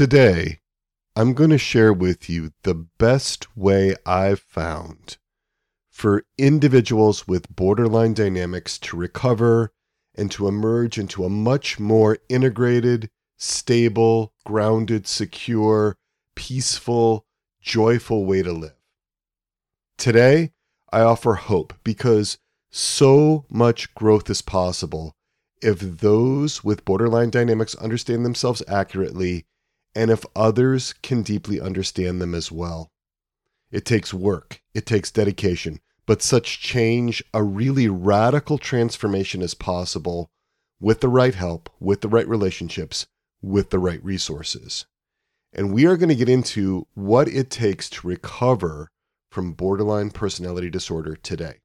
Today, I'm going to share with you the best way I've found for individuals with borderline dynamics to recover and to emerge into a much more integrated, stable, grounded, secure, peaceful, joyful way to live. Today, I offer hope because so much growth is possible if those with borderline dynamics understand themselves accurately and if others can deeply understand them as well. It takes work, it takes dedication, but such change, a really radical transformation is possible with the right help, with the right relationships, with the right resources. And we are going to get into what it takes to recover from borderline personality disorder today.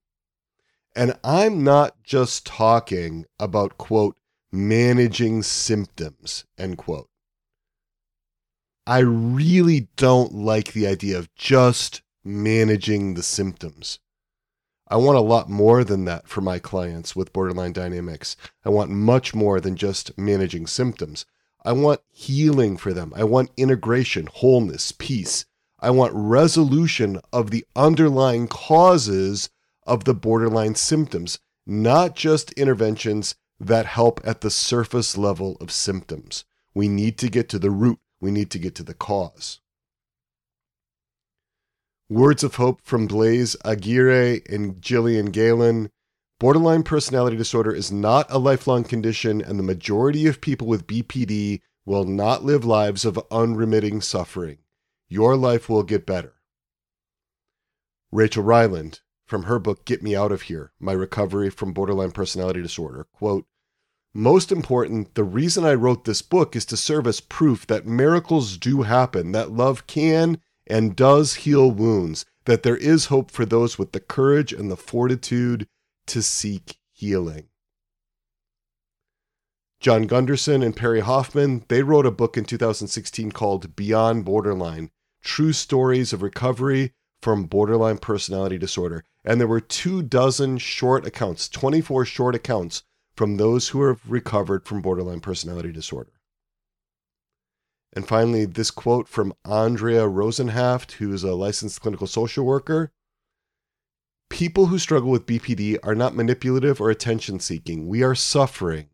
And I'm not just talking about, quote, managing symptoms, end quote. I really don't like the idea of just managing the symptoms. I want a lot more than that for my clients with borderline dynamics. I want much more than just managing symptoms. I want healing for them. I want integration, wholeness, peace. I want resolution of the underlying causes of the borderline symptoms, not just interventions that help at the surface level of symptoms. We need to get to the root we need to get to the cause. Words of hope from Blaise Aguirre and Gillian Galen. Borderline personality disorder is not a lifelong condition, and the majority of people with BPD will not live lives of unremitting suffering. Your life will get better. Rachel Reiland, from her book Get Me Out of Here My Recovery from Borderline Personality Disorder, quote, most important, the reason I wrote this book is to serve as proof that miracles do happen, that love can and does heal wounds, that there is hope for those with the courage and the fortitude to seek healing. John Gunderson and Perry Hoffman, they wrote a book in 2016 called Beyond Borderline True Stories of Recovery from Borderline Personality Disorder. And there were two dozen short accounts, 24 short accounts from those who have recovered from borderline personality disorder. And finally, this quote from Andrea Rosenhaft, who is a licensed clinical social worker. People who struggle with BPD are not manipulative or attention seeking. We are suffering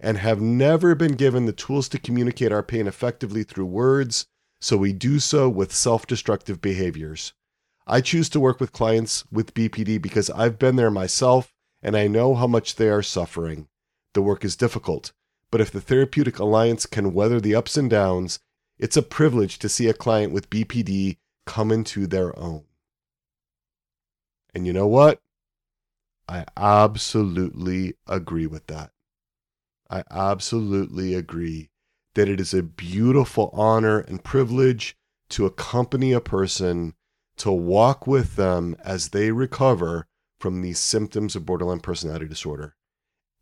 and have never been given the tools to communicate our pain effectively through words, so we do so with self destructive behaviors. I choose to work with clients with BPD because I've been there myself and I know how much they are suffering. The work is difficult, but if the therapeutic alliance can weather the ups and downs, it's a privilege to see a client with BPD come into their own. And you know what? I absolutely agree with that. I absolutely agree that it is a beautiful honor and privilege to accompany a person to walk with them as they recover from these symptoms of borderline personality disorder.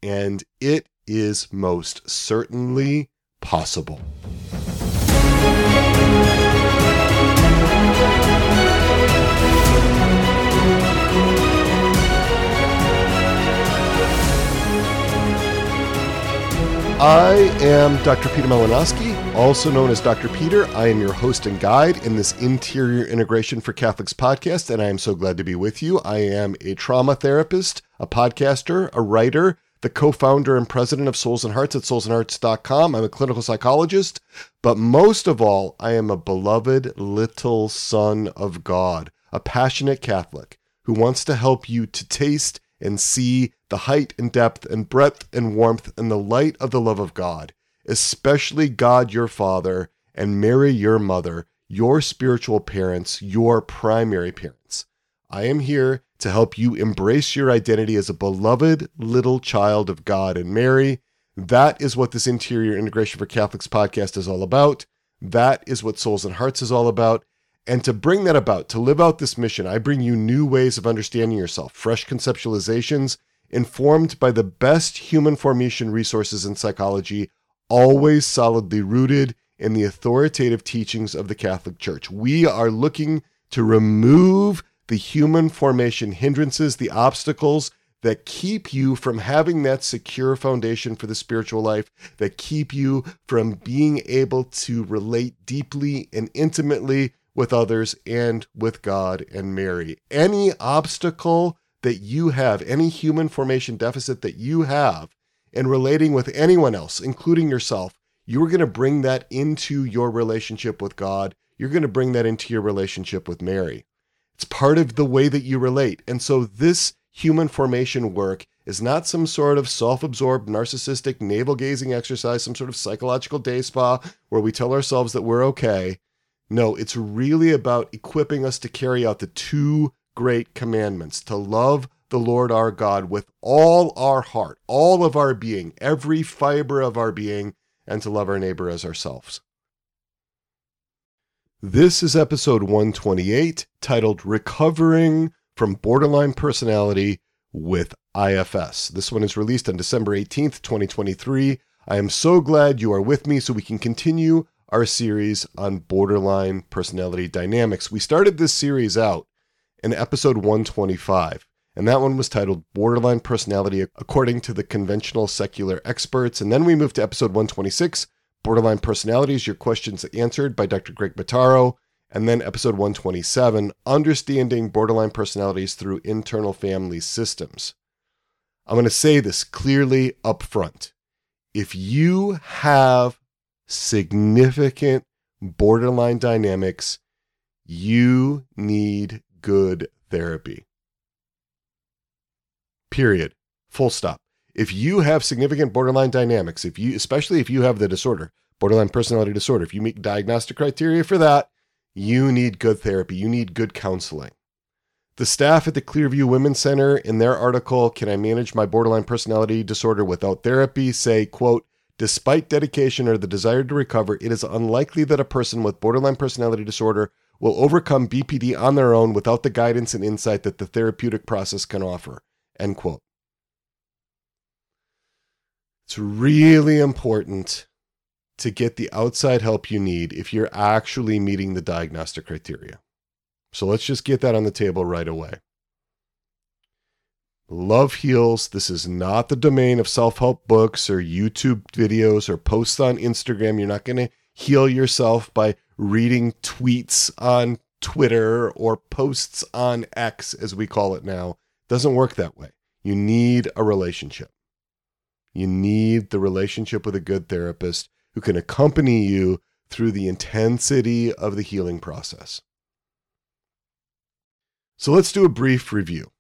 And it is most certainly possible. I am Dr. Peter Malinoski, also known as Dr. Peter. I am your host and guide in this Interior Integration for Catholics podcast, and I am so glad to be with you. I am a trauma therapist, a podcaster, a writer, the co founder and president of Souls and Hearts at soulsandhearts.com. I'm a clinical psychologist, but most of all, I am a beloved little son of God, a passionate Catholic who wants to help you to taste and see the height and depth and breadth and warmth and the light of the love of God, especially God your Father and Mary your mother, your spiritual parents, your primary parents. I am here to help you embrace your identity as a beloved little child of God and Mary. That is what this Interior Integration for Catholics podcast is all about. That is what Souls and Hearts is all about. And to bring that about, to live out this mission, I bring you new ways of understanding yourself, fresh conceptualizations, informed by the best human formation resources in psychology, always solidly rooted in the authoritative teachings of the Catholic Church. We are looking to remove the human formation hindrances, the obstacles that keep you from having that secure foundation for the spiritual life, that keep you from being able to relate deeply and intimately with others and with God and Mary. Any obstacle that you have, any human formation deficit that you have in relating with anyone else, including yourself, you're going to bring that into your relationship with God. You're going to bring that into your relationship with Mary. It's part of the way that you relate. And so this human formation work is not some sort of self absorbed, narcissistic, navel gazing exercise, some sort of psychological day spa where we tell ourselves that we're okay. No, it's really about equipping us to carry out the two great commandments to love the Lord our God with all our heart, all of our being, every fiber of our being, and to love our neighbor as ourselves. This is episode 128, titled Recovering from Borderline Personality with IFS. This one is released on December 18th, 2023. I am so glad you are with me so we can continue our series on borderline personality dynamics. We started this series out in episode 125, and that one was titled Borderline Personality According to the Conventional Secular Experts. And then we moved to episode 126, Borderline Personalities, Your Questions Answered by Dr. Greg Bottaro. And then episode 127, Understanding Borderline Personalities Through Internal Family Systems. I'm going to say this clearly up front. If you have significant borderline dynamics, you need good therapy. Period. Full stop. If you have significant borderline dynamics, if you especially if you have the disorder, borderline personality disorder, if you meet diagnostic criteria for that, you need good therapy. You need good counseling. The staff at the Clearview Women's Center in their article, Can I Manage My Borderline Personality Disorder Without Therapy? say, quote, Despite dedication or the desire to recover, it is unlikely that a person with borderline personality disorder will overcome BPD on their own without the guidance and insight that the therapeutic process can offer. End quote. It's really important to get the outside help you need if you're actually meeting the diagnostic criteria. So let's just get that on the table right away. Love heals. This is not the domain of self help books or YouTube videos or posts on Instagram. You're not going to heal yourself by reading tweets on Twitter or posts on X, as we call it now. Doesn't work that way. You need a relationship. You need the relationship with a good therapist who can accompany you through the intensity of the healing process. So let's do a brief review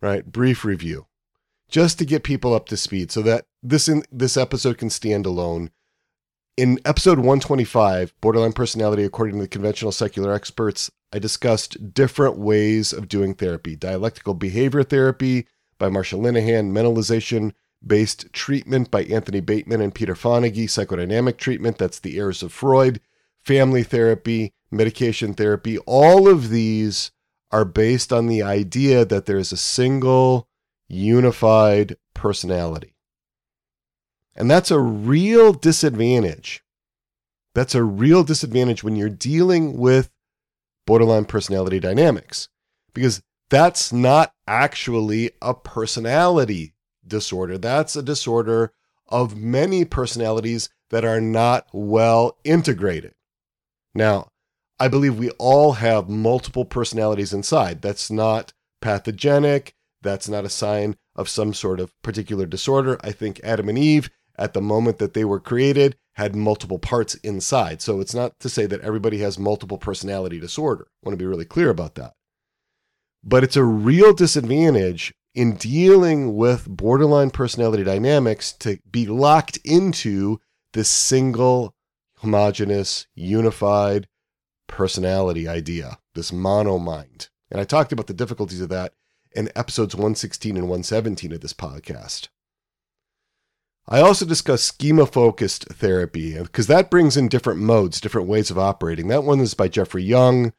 right? Brief review, just to get people up to speed, so that this in, this episode can stand alone. In episode 125, Borderline Personality According to the Conventional Secular Experts, I discussed different ways of doing therapy dialectical behavior therapy by Marsha Linehan, mentalization based treatment by Anthony Bateman and Peter Fonagy, psychodynamic treatment, that's the heirs of Freud, family therapy, medication therapy. All of these are based on the idea that there is a single unified personality. And that's a real disadvantage. That's a real disadvantage when you're dealing with borderline personality dynamics because that's not actually a personality disorder. That's a disorder of many personalities that are not well integrated. Now, I believe we all have multiple personalities inside. That's not pathogenic. That's not a sign of some sort of particular disorder. I think Adam and Eve, at the moment that they were created, had multiple parts inside. So it's not to say that everybody has multiple personality disorder. I want to be really clear about that. But it's a real disadvantage in dealing with borderline personality dynamics to be locked into this single, homogenous, unified, personality idea, this mono mind. And I talked about the difficulties of that in episodes 116 and 117 of this podcast. I also discuss schema focused therapy because that brings in different modes, different ways of operating. That one is by Jeffrey Young.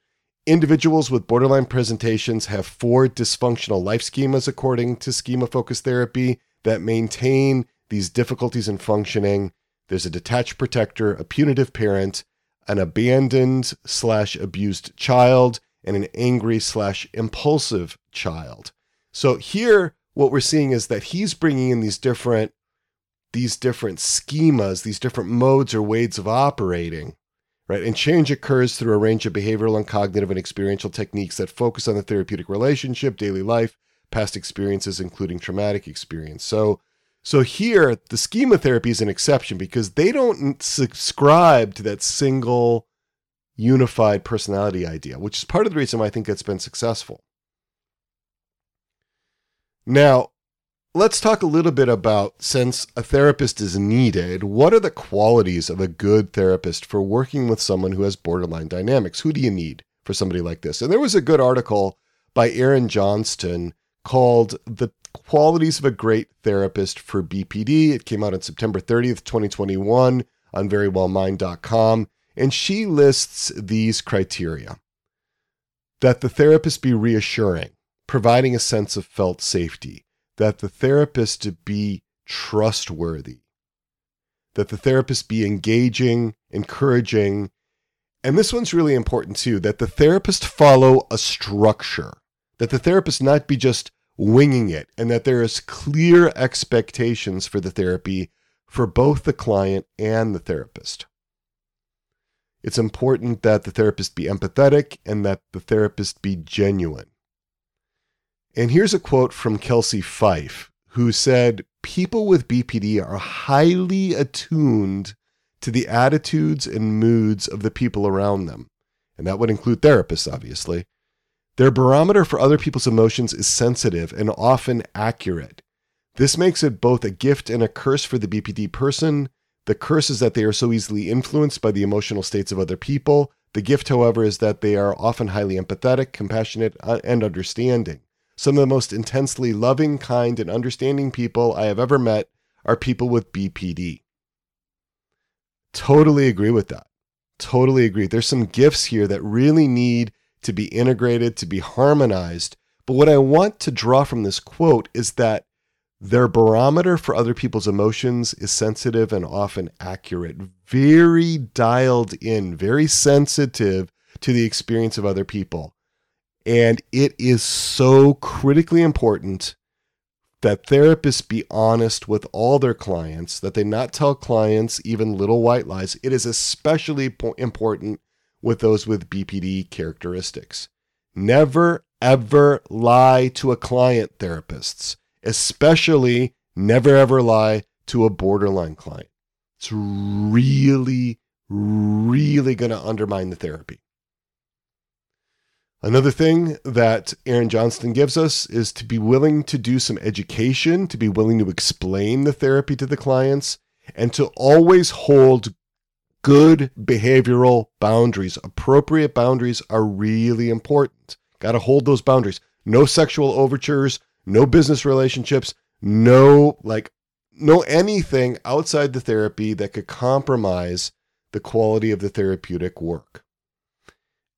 Individuals with borderline presentations have four dysfunctional life schemas, according to schema focused therapy, that maintain these difficulties in functioning. There's a detached protector, a punitive parent, an abandoned slash abused child, and an angry slash impulsive child. So here what we're seeing is that he's bringing in these different these different schemas, these different modes or ways of operating, right? And change occurs through a range of behavioral and cognitive and experiential techniques that focus on the therapeutic relationship, daily life, past experiences, including traumatic experience. So, so here the schema therapy is an exception because they don't subscribe to that single unified personality idea, which is part of the reason why I think it's been successful. Now, let's talk a little bit about since a therapist is needed, what are the qualities of a good therapist for working with someone who has borderline dynamics? Who do you need for somebody like this? And there was a good article by Erin Johnston called The Qualities of a Great Therapist for BPD. It came out on September 30th, 2021 on verywellmind.com. And she lists these criteria that the therapist be reassuring, providing a sense of felt safety, that the therapist to be trustworthy, that the therapist be engaging, encouraging, and this one's really important too, that the therapist follow a structure, that the therapist not be just winging it, and that there is clear expectations for the therapy for both the client and the therapist. It's important that the therapist be empathetic and that the therapist be genuine. And here's a quote from Kelsey Fife, who said, People with BPD are highly attuned to the attitudes and moods of the people around them. And that would include therapists, obviously. Their barometer for other people's emotions is sensitive and often accurate. This makes it both a gift and a curse for the BPD person. The curse is that they are so easily influenced by the emotional states of other people. The gift, however, is that they are often highly empathetic, compassionate, uh, and understanding. Some of the most intensely loving, kind, and understanding people I have ever met are people with BPD. Totally agree with that. Totally agree. There's some gifts here that really need to be integrated, to be harmonized. But what I want to draw from this quote is that their barometer for other people's emotions is sensitive and often accurate, very dialed in, very sensitive to the experience of other people. And it is so critically important that therapists be honest with all their clients, that they not tell clients even little white lies. It is especially important with those with BPD characteristics. Never, ever lie to a client, therapists, especially never, ever lie to a borderline client. It's really, really going to undermine the therapy. Another thing that Erin Johnston gives us is to be willing to do some education, to be willing to explain the therapy to the clients, and to always hold good behavioral boundaries. Appropriate boundaries are really important. Got to hold those boundaries. No sexual overtures, no business relationships, no like no anything outside the therapy that could compromise the quality of the therapeutic work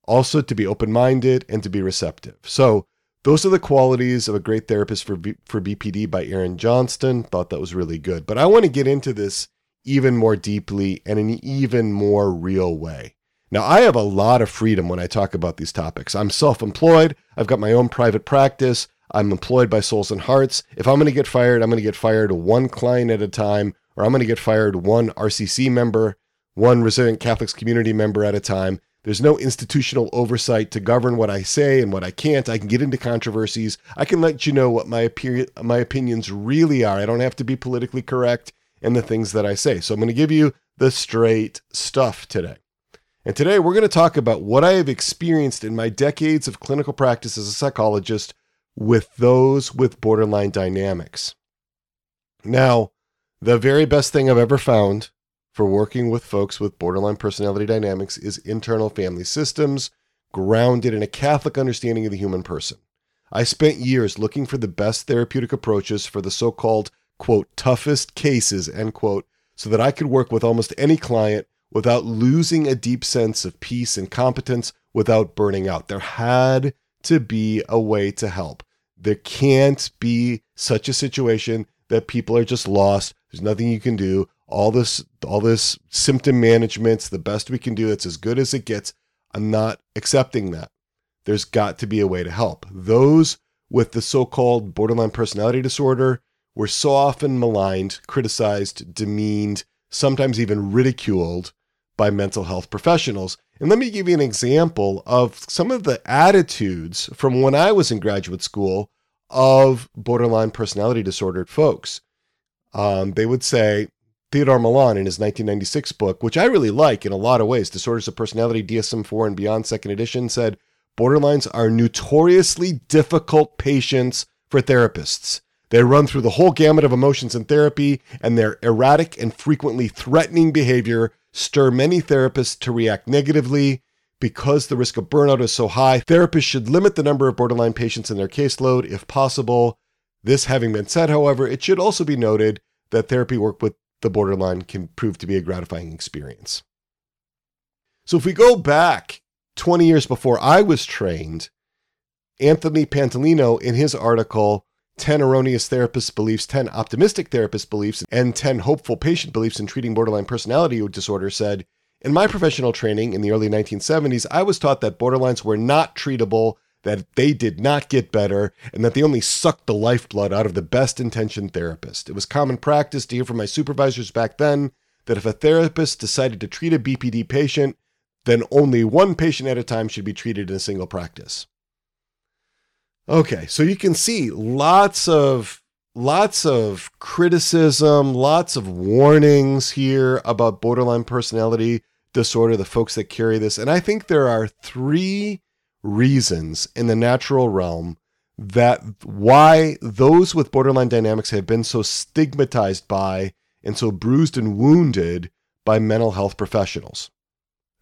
also to be open minded and to be receptive. So, those are the qualities of a great therapist for, B- for BPD by Erin Johnston. Thought that was really good. But I want to get into this even more deeply and in an even more real way. Now, I have a lot of freedom when I talk about these topics. I'm self employed, I've got my own private practice, I'm employed by Souls and Hearts. If I'm going to get fired, I'm going to get fired one client at a time, or I'm going to get fired one RCC member, one resilient Catholics community member at a time. There's no institutional oversight to govern what I say and what I can't. I can get into controversies. I can let you know what my my opinions really are. I don't have to be politically correct in the things that I say. So I'm going to give you the straight stuff today. And today we're going to talk about what I have experienced in my decades of clinical practice as a psychologist with those with borderline dynamics. Now, the very best thing I've ever found for working with folks with borderline personality dynamics is internal family systems grounded in a Catholic understanding of the human person. I spent years looking for the best therapeutic approaches for the so called, quote, toughest cases, end quote, so that I could work with almost any client without losing a deep sense of peace and competence without burning out. There had to be a way to help. There can't be such a situation that people are just lost. There's nothing you can do all this all this symptom management's the best we can do it's as good as it gets i'm not accepting that there's got to be a way to help those with the so called borderline personality disorder were so often maligned, criticized, demeaned, sometimes even ridiculed by mental health professionals. And let me give you an example of some of the attitudes from when I was in graduate school of borderline personality disordered folks. Um, they would say, Theodore Millon in his 1996 book, which I really like in a lot of ways, Disorders of Personality, DSM 4 and Beyond, second edition, said borderlines are notoriously difficult patients for therapists. They run through the whole gamut of emotions in therapy, and their erratic and frequently threatening behavior stir many therapists to react negatively. Because the risk of burnout is so high, therapists should limit the number of borderline patients in their caseload if possible. This having been said, however, it should also be noted that therapy work with the borderline can prove to be a gratifying experience. So if we go back 20 years before I was trained, Anthony Pantalino, in his article, 10 erroneous therapist beliefs, 10 optimistic therapist beliefs, and 10 hopeful patient beliefs in treating borderline personality disorder said, In my professional training in the early 1970s, I was taught that borderlines were not treatable, that they did not get better, and that they only sucked the lifeblood out of the best intentioned therapist. It was common practice to hear from my supervisors back then that if a therapist decided to treat a BPD patient, then only one patient at a time should be treated in a single practice. Okay, so you can see lots of lots of criticism, lots of warnings here about borderline personality disorder, the folks that carry this. And I think there are three reasons in the natural realm that why those with borderline dynamics have been so stigmatized by and so bruised and wounded by mental health professionals.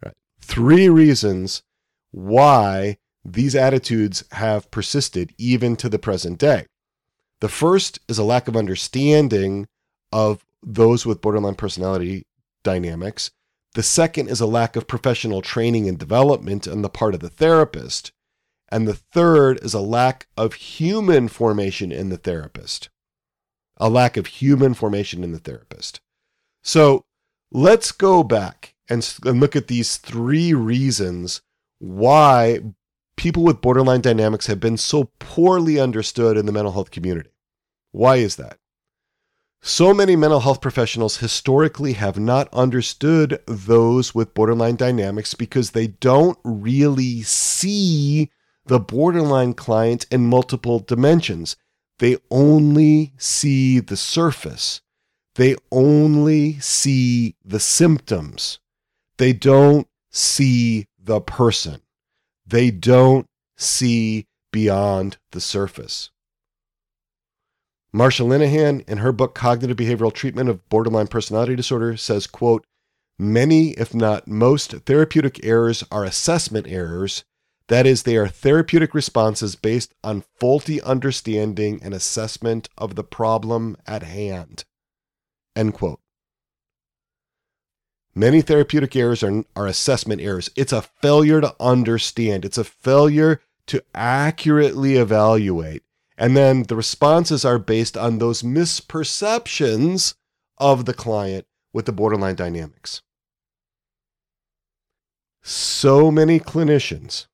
Right. Three reasons why these attitudes have persisted even to the present day. The first is a lack of understanding of those with borderline personality dynamics. The second is a lack of professional training and development on the part of the therapist. And the third is a lack of human formation in the therapist. A lack of human formation in the therapist. So let's go back and, look at these three reasons why people with borderline dynamics have been so poorly understood in the mental health community. Why is that? So many mental health professionals historically have not understood those with borderline dynamics because they don't really see the borderline client in multiple dimensions. They only see the surface. They only see the symptoms. They don't see the person. They don't see beyond the surface. Marsha Linehan, in her book Cognitive Behavioral Treatment of Borderline Personality Disorder, says, quote, Many, if not most, therapeutic errors are assessment errors. That is, they are therapeutic responses based on faulty understanding and assessment of the problem at hand. End quote. Many therapeutic errors are, are assessment errors. It's a failure to understand, it's a failure to accurately evaluate. And then the responses are based on those misperceptions of the client with the borderline dynamics. So many clinicians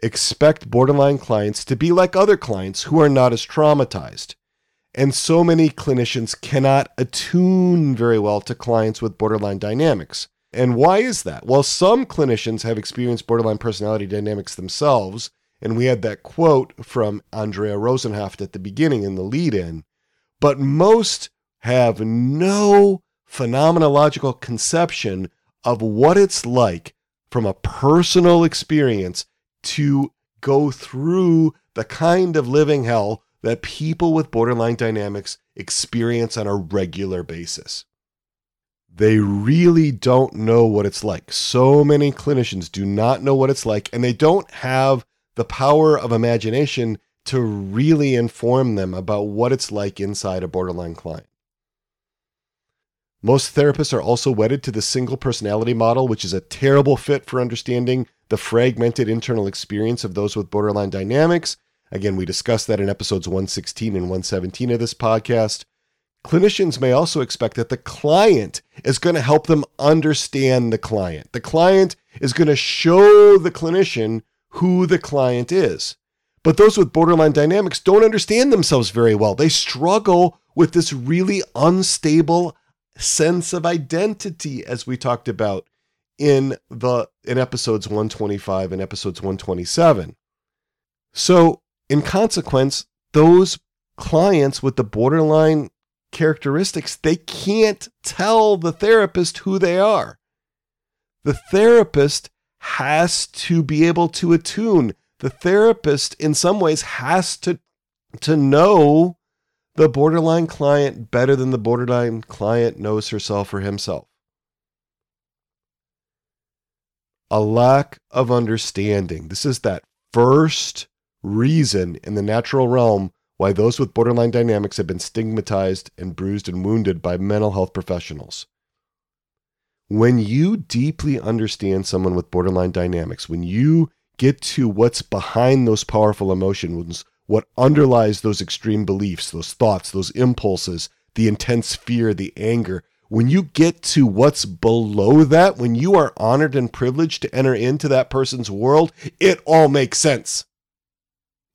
expect borderline clients to be like other clients who are not as traumatized. And so many clinicians cannot attune very well to clients with borderline dynamics. And why is that? Well, some clinicians have experienced borderline personality dynamics themselves. And we had that quote from Andrea Rosenhaft at the beginning in the lead in. But most have no phenomenological conception of what it's like from a personal experience to go through the kind of living hell that people with borderline dynamics experience on a regular basis. They really don't know what it's like. So many clinicians do not know what it's like, and they don't have the power of imagination to really inform them about what it's like inside a borderline client. Most therapists are also wedded to the single personality model, which is a terrible fit for understanding the fragmented internal experience of those with borderline dynamics Again, we discussed that in episodes 116 and 117 of this podcast. Clinicians may also expect that the client is going to help them understand the client. The client is going to show the clinician who the client is. But those with borderline dynamics don't understand themselves very well. They struggle with this really unstable sense of identity, as we talked about in the in episodes 125 and episodes 127. So, in consequence, those clients with the borderline characteristics, they can't tell the therapist who they are. The therapist has to be able to attune. The therapist, in some ways, has to, to know the borderline client better than the borderline client knows herself or himself. A lack of understanding. This is that first reason in the natural realm why those with borderline dynamics have been stigmatized and bruised and wounded by mental health professionals. When you deeply understand someone with borderline dynamics, when you get to what's behind those powerful emotions, what underlies those extreme beliefs, those thoughts, those impulses, the intense fear, the anger, when you get to what's below that, when you are honored and privileged to enter into that person's world, it all makes sense.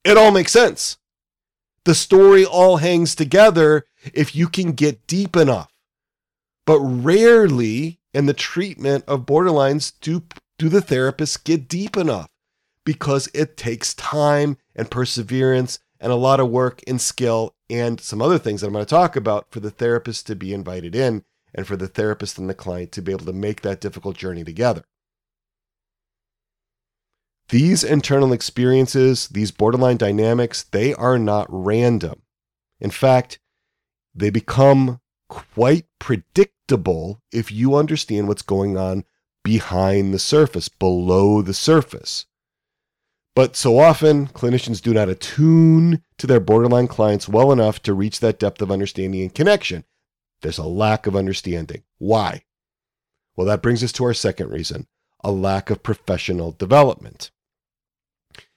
It all makes sense. The story all hangs together if you can get deep enough. But rarely in the treatment of borderlines do, do the therapists get deep enough because it takes time and perseverance and a lot of work and skill and some other things that I'm going to talk about for the therapist to be invited in and for the therapist and the client to be able to make that difficult journey together. These internal experiences, these borderline dynamics, they are not random. In fact, they become quite predictable if you understand what's going on behind the surface, below the surface. But so often, clinicians do not attune to their borderline clients well enough to reach that depth of understanding and connection. There's a lack of understanding. Why? Well, that brings us to our second reason a lack of professional development.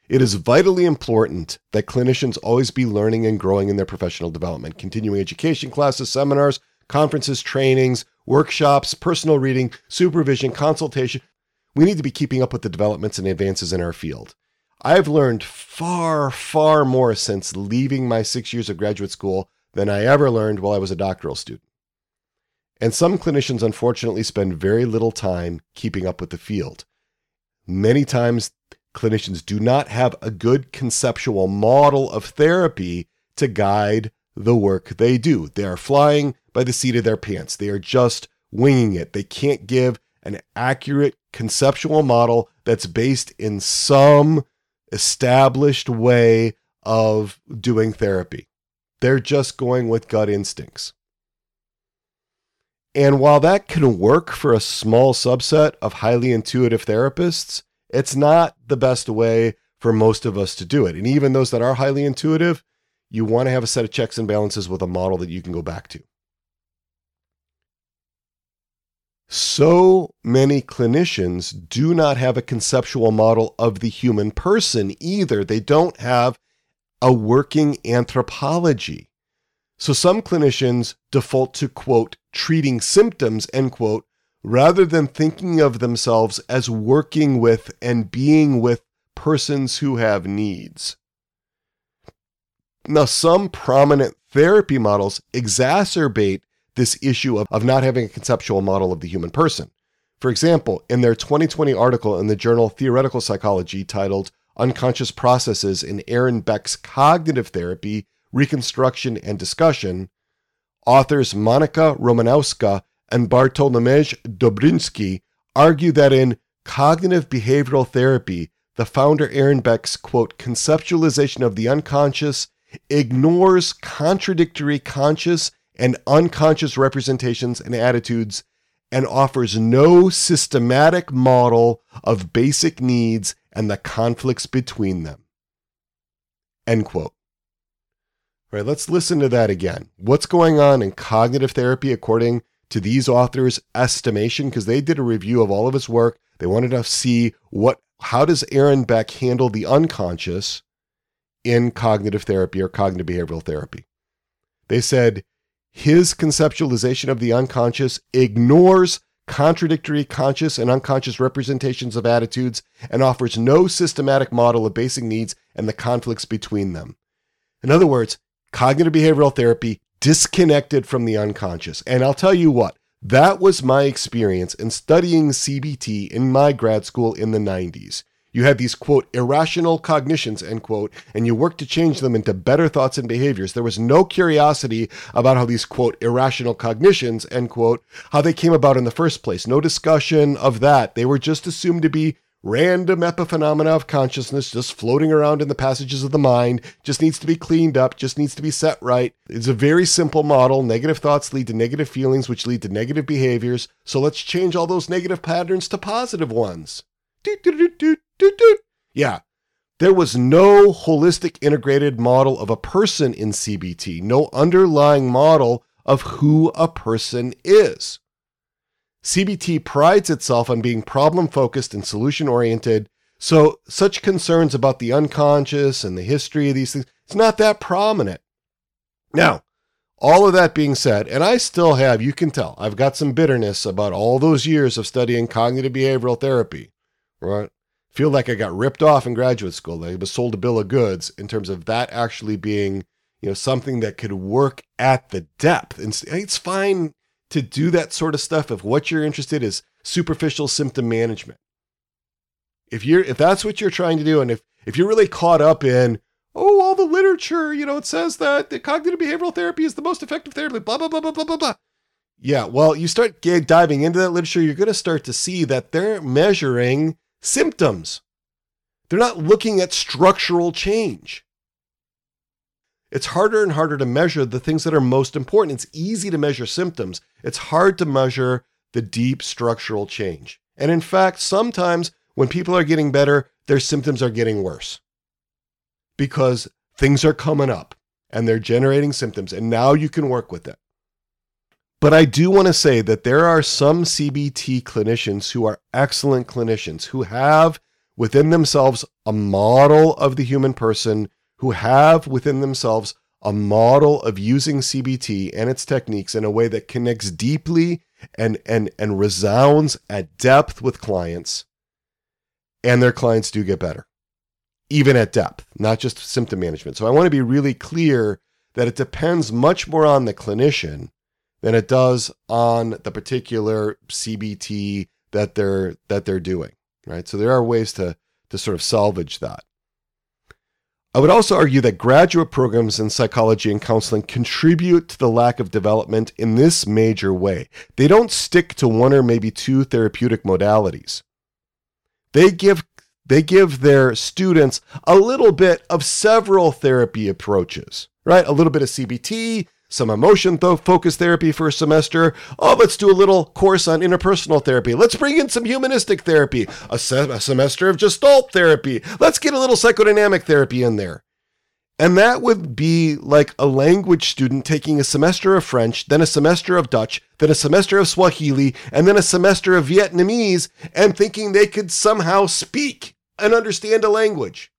It is vitally important that clinicians always be learning and growing in their professional development, continuing education classes, seminars, conferences, trainings, workshops, personal reading, supervision, consultation. We need to be keeping up with the developments and advances in our field. I've learned far, far more since leaving my six years of graduate school than I ever learned while I was a doctoral student. And some clinicians, unfortunately, spend very little time keeping up with the field. Many times clinicians do not have a good conceptual model of therapy to guide the work they do. They are flying by the seat of their pants. They are just winging it. They can't give an accurate conceptual model that's based in some established way of doing therapy. They're just going with gut instincts. And while that can work for a small subset of highly intuitive therapists, it's not the best way for most of us to do it. And even those that are highly intuitive, you want to have a set of checks and balances with a model that you can go back to. So many clinicians do not have a conceptual model of the human person either. They don't have a working anthropology. So some clinicians default to, quote, treating symptoms, end quote, rather than thinking of themselves as working with and being with persons who have needs. Now, some prominent therapy models exacerbate this issue of, of not having a conceptual model of the human person. For example, in their 2020 article in the journal Theoretical Psychology titled Unconscious Processes in Aaron Beck's Cognitive Therapy, Reconstruction, and Discussion, authors Monica Romanowska and Bartolomej Dobrzynski argue that in cognitive behavioral therapy, the founder Aaron Beck's quote conceptualization of the unconscious ignores contradictory conscious and unconscious representations and attitudes and offers no systematic model of basic needs and the conflicts between them. End quote. All right, let's listen to that again. What's going on in cognitive therapy according to these authors' estimation because they did a review of all of his work. They wanted to see what how does Aaron Beck handle the unconscious in cognitive therapy or cognitive behavioral therapy. They said his conceptualization of the unconscious ignores contradictory conscious and unconscious representations of attitudes and offers no systematic model of basic needs and the conflicts between them. In other words, cognitive behavioral therapy disconnected from the unconscious. And I'll tell you what, that was my experience in studying CBT in my grad school in the 90s. You had these, quote, irrational cognitions, end quote, and you worked to change them into better thoughts and behaviors. There was no curiosity about how these, quote, irrational cognitions, end quote, how they came about in the first place. No discussion of that. They were just assumed to be random epiphenomena of consciousness just floating around in the passages of the mind, just needs to be cleaned up, just needs to be set right. It's a very simple model. Negative thoughts lead to negative feelings, which lead to negative behaviors. So let's change all those negative patterns to positive ones. Yeah. There was no holistic integrated model of a person in CBT, no underlying model of who a person is. CBT prides itself on being problem focused and solution oriented. So, such concerns about the unconscious and the history of these things, it's not that prominent. Now, all of that being said, and I still have, you can tell, I've got some bitterness about all those years of studying cognitive behavioral therapy, right? Feel like I got ripped off in graduate school. Like I was sold a bill of goods in terms of that actually being, you know, something that could work at the depth. And it's fine to do that sort of stuff if what you're interested is superficial symptom management. If you're if that's what you're trying to do, and if if you're really caught up in oh all the literature, you know, it says that the cognitive behavioral therapy is the most effective therapy, blah blah blah blah blah blah blah. Yeah, well, you start diving into that literature, you're going to start to see that they're measuring symptoms. They're not looking at structural change. It's harder and harder to measure the things that are most important. It's easy to measure symptoms, it's hard to measure the deep structural change. And in fact, sometimes when people are getting better, their symptoms are getting worse because things are coming up and they're generating symptoms, and now you can work with it. But I do want to say that there are some CBT clinicians who are excellent clinicians who have within themselves a model of the human person, who have within themselves a model of using CBT and its techniques in a way that connects deeply and, and, and resounds at depth with clients. And their clients do get better, even at depth, not just symptom management. So I want to be really clear that it depends much more on the clinician than it does on the particular CBT that they're that they're doing, right? So there are ways to to sort of salvage that. I would also argue that graduate programs in psychology and counseling contribute to the lack of development in this major way. They don't stick to one or maybe two therapeutic modalities. They give they give their students a little bit of several therapy approaches, right? A little bit of CBT, some emotion th- focused therapy for a semester. Oh, let's do a little course on interpersonal therapy. Let's bring in some humanistic therapy, a, se- a semester of gestalt therapy. Let's get a little psychodynamic therapy in there. And that would be like a language student taking a semester of French, then a semester of Dutch, then a semester of Swahili, and then a semester of Vietnamese, and thinking they could somehow speak and understand a language.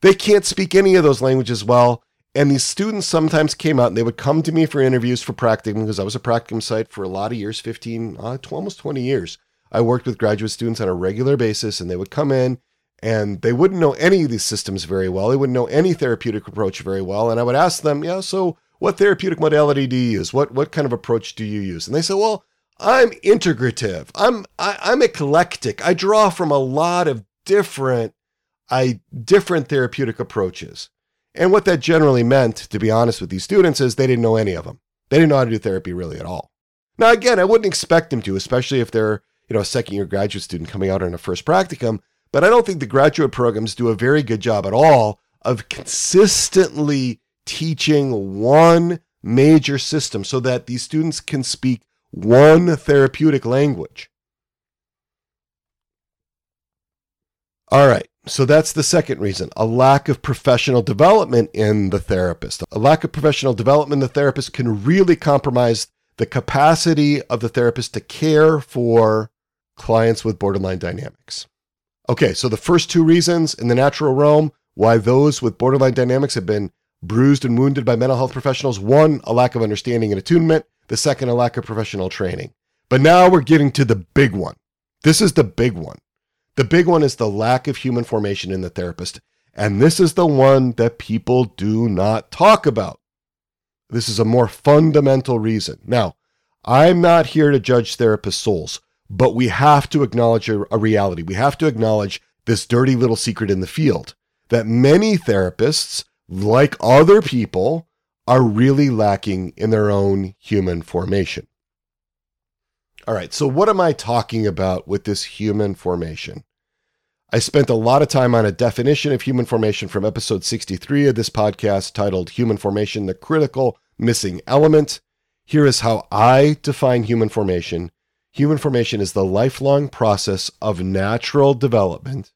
They can't speak any of those languages well, and these students sometimes came out and they would come to me for interviews for practicum because I was a practicum site for a lot of years 15, uh, almost 20 years. I worked with graduate students on a regular basis and they would come in and they wouldn't know any of these systems very well. They wouldn't know any therapeutic approach very well. And I would ask them, yeah, so what therapeutic modality do you use? What, what kind of approach do you use? And they say, well, I'm integrative. I'm, I, am i am eclectic. I draw from a lot of different, I, different therapeutic approaches. And what that generally meant, to be honest with these students, is they didn't know any of them. They didn't know how to do therapy really at all. Now, again, I wouldn't expect them to, especially if they're, you know, a second year graduate student coming out on a first practicum. But I don't think the graduate programs do a very good job at all of consistently teaching one major system so that these students can speak one therapeutic language. All right. So that's the second reason a lack of professional development in the therapist. A lack of professional development in the therapist can really compromise the capacity of the therapist to care for clients with borderline dynamics. Okay, so the first two reasons in the natural realm why those with borderline dynamics have been bruised and wounded by mental health professionals one, a lack of understanding and attunement, the second, a lack of professional training. But now we're getting to the big one. This is the big one. The big one is the lack of human formation in the therapist. And this is the one that people do not talk about. This is a more fundamental reason. Now, I'm not here to judge therapist souls, but we have to acknowledge a, a reality. We have to acknowledge this dirty little secret in the field that many therapists, like other people, are really lacking in their own human formation. All right, so what am I talking about with this human formation? I spent a lot of time on a definition of human formation from episode 63 of this podcast titled Human Formation The Critical Missing Element. Here is how I define human formation human formation is the lifelong process of natural development,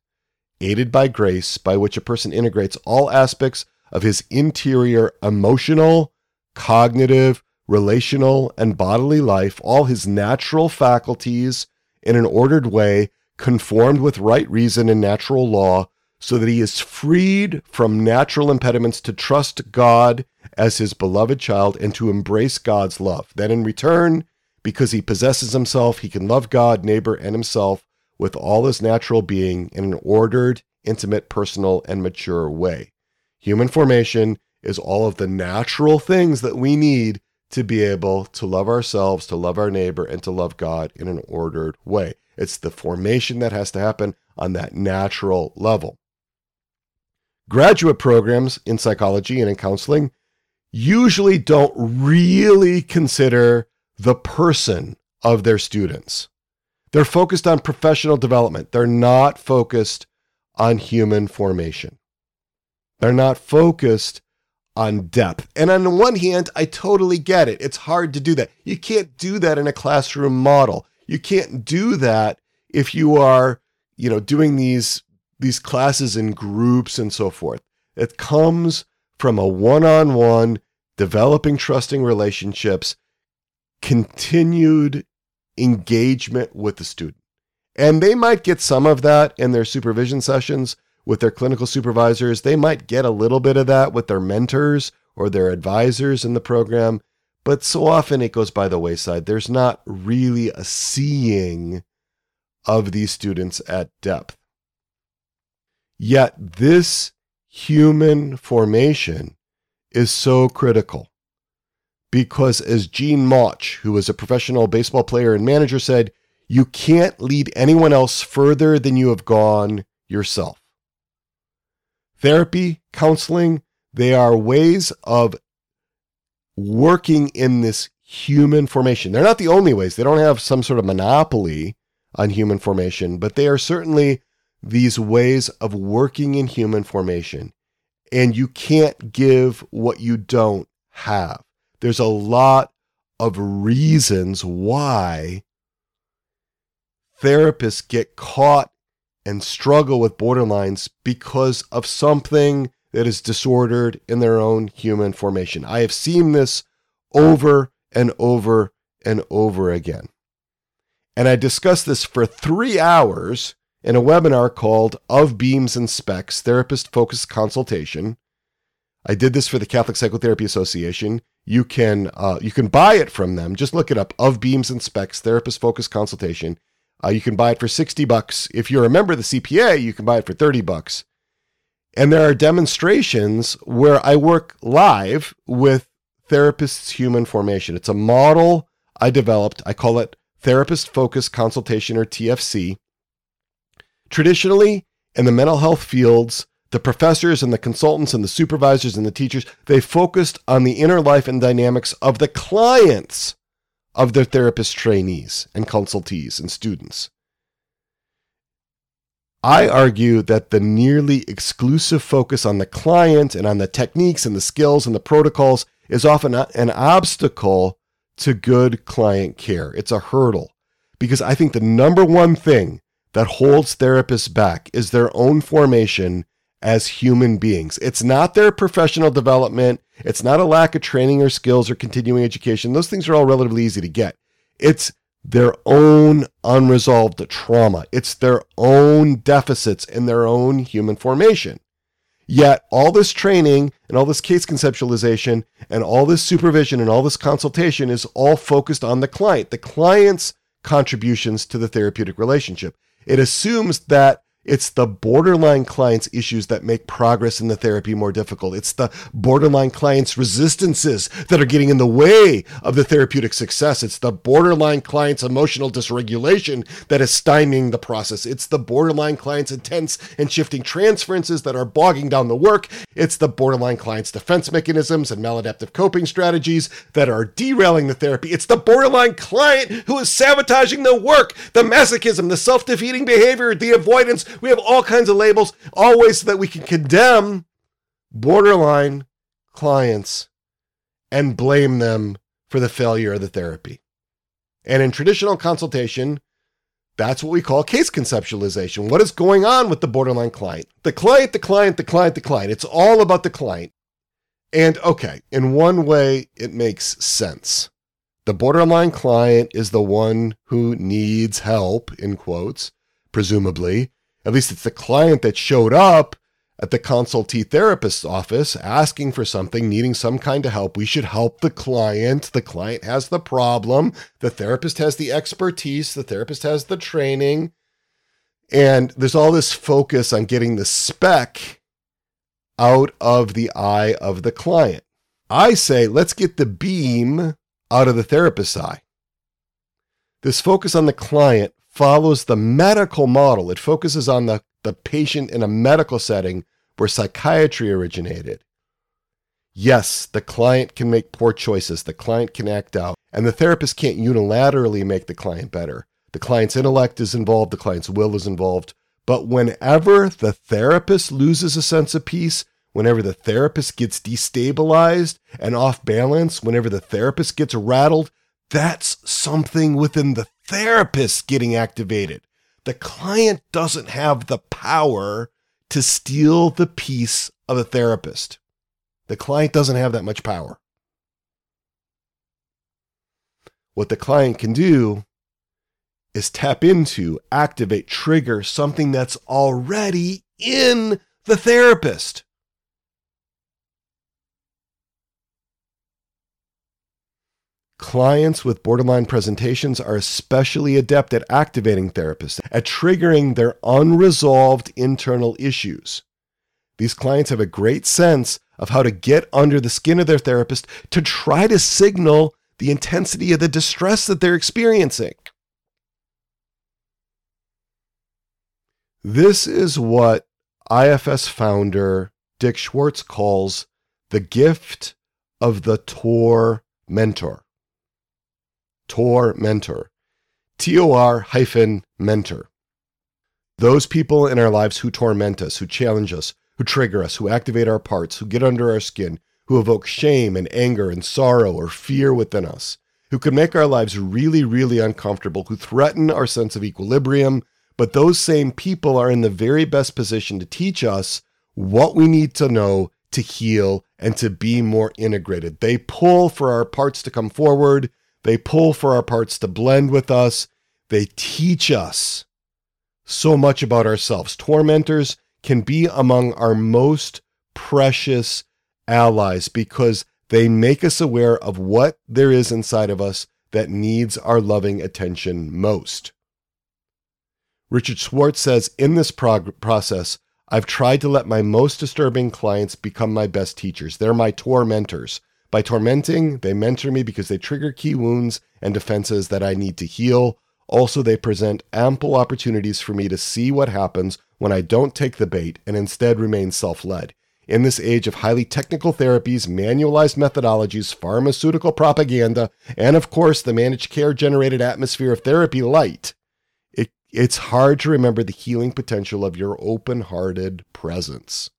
aided by grace, by which a person integrates all aspects of his interior emotional, cognitive, relational, and bodily life, all his natural faculties in an ordered way, conformed with right reason and natural law, so that he is freed from natural impediments to trust God as his beloved child and to embrace God's love. Then, in return, because he possesses himself, he can love God, neighbor, and himself with all his natural being in an ordered, intimate, personal, and mature way. Human formation is all of the natural things that we need to be able to love ourselves, to love our neighbor, and to love God in an ordered way. It's the formation that has to happen on that natural level. Graduate programs in psychology and in counseling usually don't really consider the person of their students. They're focused on professional development. They're not focused on human formation. They're not focused on depth. And on the one hand, I totally get it. It's hard to do that. You can't do that in a classroom model. You can't do that if you are, you know, doing these these classes in groups and so forth. It comes from a one-on-one developing trusting relationships, continued engagement with the student. And they might get some of that in their supervision sessions, with their clinical supervisors. They might get a little bit of that with their mentors or their advisors in the program, but so often it goes by the wayside. There's not really a seeing of these students at depth. Yet, this human formation is so critical because, as Gene Mauch, who was a professional baseball player and manager, said, you can't lead anyone else further than you have gone yourself therapy, counseling, they are ways of working in this human formation. They're not the only ways. They don't have some sort of monopoly on human formation, but they are certainly these ways of working in human formation. And you can't give what you don't have. There's a lot of reasons why therapists get caught and struggle with borderlines because of something that is disordered in their own human formation. I have seen this over and over and over again. And I discussed this for three hours in a webinar called Of Beams and Specks Therapist Focused Consultation. I did this for the Catholic Psychotherapy Association. You can uh, you can buy it from them. Just look it up. Of Beams and Specks Therapist Focused Consultation. Uh, you can buy it for 60 bucks. If you're a member of the CPA, you can buy it for 30 bucks. And there are demonstrations where I work live with therapists human formation. It's a model I developed. I call it therapist focused consultation or TFC. Traditionally, in the mental health fields, the professors and the consultants and the supervisors and the teachers, they focused on the inner life and dynamics of the clients of their therapist trainees and consultees and students. I argue that the nearly exclusive focus on the client and on the techniques and the skills and the protocols is often an obstacle to good client care. It's a hurdle because I think the number one thing that holds therapists back is their own formation as human beings. It's not their professional development. It's not a lack of training or skills or continuing education. Those things are all relatively easy to get. It's their own unresolved trauma. It's their own deficits in their own human formation. Yet, all this training and all this case conceptualization and all this supervision and all this consultation is all focused on the client. The client's contributions to the therapeutic relationship. It assumes that it's the borderline client's issues that make progress in the therapy more difficult. It's the borderline client's resistances that are getting in the way of the therapeutic success. It's the borderline client's emotional dysregulation that is stymieing the process. It's the borderline client's intense and shifting transferences that are bogging down the work. It's the borderline client's defense mechanisms and maladaptive coping strategies that are derailing the therapy. It's the borderline client who is sabotaging the work, the masochism, the self defeating behavior, the avoidance we have all kinds of labels, always so that we can condemn borderline clients and blame them for the failure of the therapy. And in traditional consultation, that's what we call case conceptualization. What is going on with the borderline client? The client, the client, the client, the client. It's all about the client. And okay, in one way, it makes sense. The borderline client is the one who needs help, in quotes, presumably, at least it's the client that showed up at the consultee therapist's office asking for something, needing some kind of help. We should help the client. The client has the problem. The therapist has the expertise. The therapist has the training. And there's all this focus on getting the speck out of the eye of the client. I say, let's get the beam out of the therapist's eye. This focus on the client follows the medical model. It focuses on the, the patient in a medical setting where psychiatry originated. Yes, the client can make poor choices, the client can act out, and the therapist can't unilaterally make the client better. The client's intellect is involved, the client's will is involved. But whenever the therapist loses a sense of peace, whenever the therapist gets destabilized and off balance, whenever the therapist gets rattled, that's something within the therapist getting activated. The client doesn't have the power to steal the peace of the therapist. The client doesn't have that much power. What the client can do is tap into, activate, trigger something that's already in the therapist. Clients with borderline presentations are especially adept at activating therapists, at triggering their unresolved internal issues. These clients have a great sense of how to get under the skin of their therapist to try to signal the intensity of the distress that they're experiencing. This is what IFS founder Dick Schwartz calls the gift of the Tor mentor. Tor Mentor. T O R hyphen mentor. Those people in our lives who torment us, who challenge us, who trigger us, who activate our parts, who get under our skin, who evoke shame and anger and sorrow or fear within us, who can make our lives really, really uncomfortable, who threaten our sense of equilibrium. But those same people are in the very best position to teach us what we need to know to heal and to be more integrated. They pull for our parts to come forward. They pull for our parts to blend with us. They teach us so much about ourselves. Tormentors can be among our most precious allies because they make us aware of what there is inside of us that needs our loving attention most. Richard Schwartz says In this prog- process, I've tried to let my most disturbing clients become my best teachers. They're my tormentors. By tormenting, they mentor me because they trigger key wounds and defenses that I need to heal. Also, they present ample opportunities for me to see what happens when I don't take the bait and instead remain self led. In this age of highly technical therapies, manualized methodologies, pharmaceutical propaganda, and of course the managed care generated atmosphere of therapy light, it, it's hard to remember the healing potential of your open hearted presence.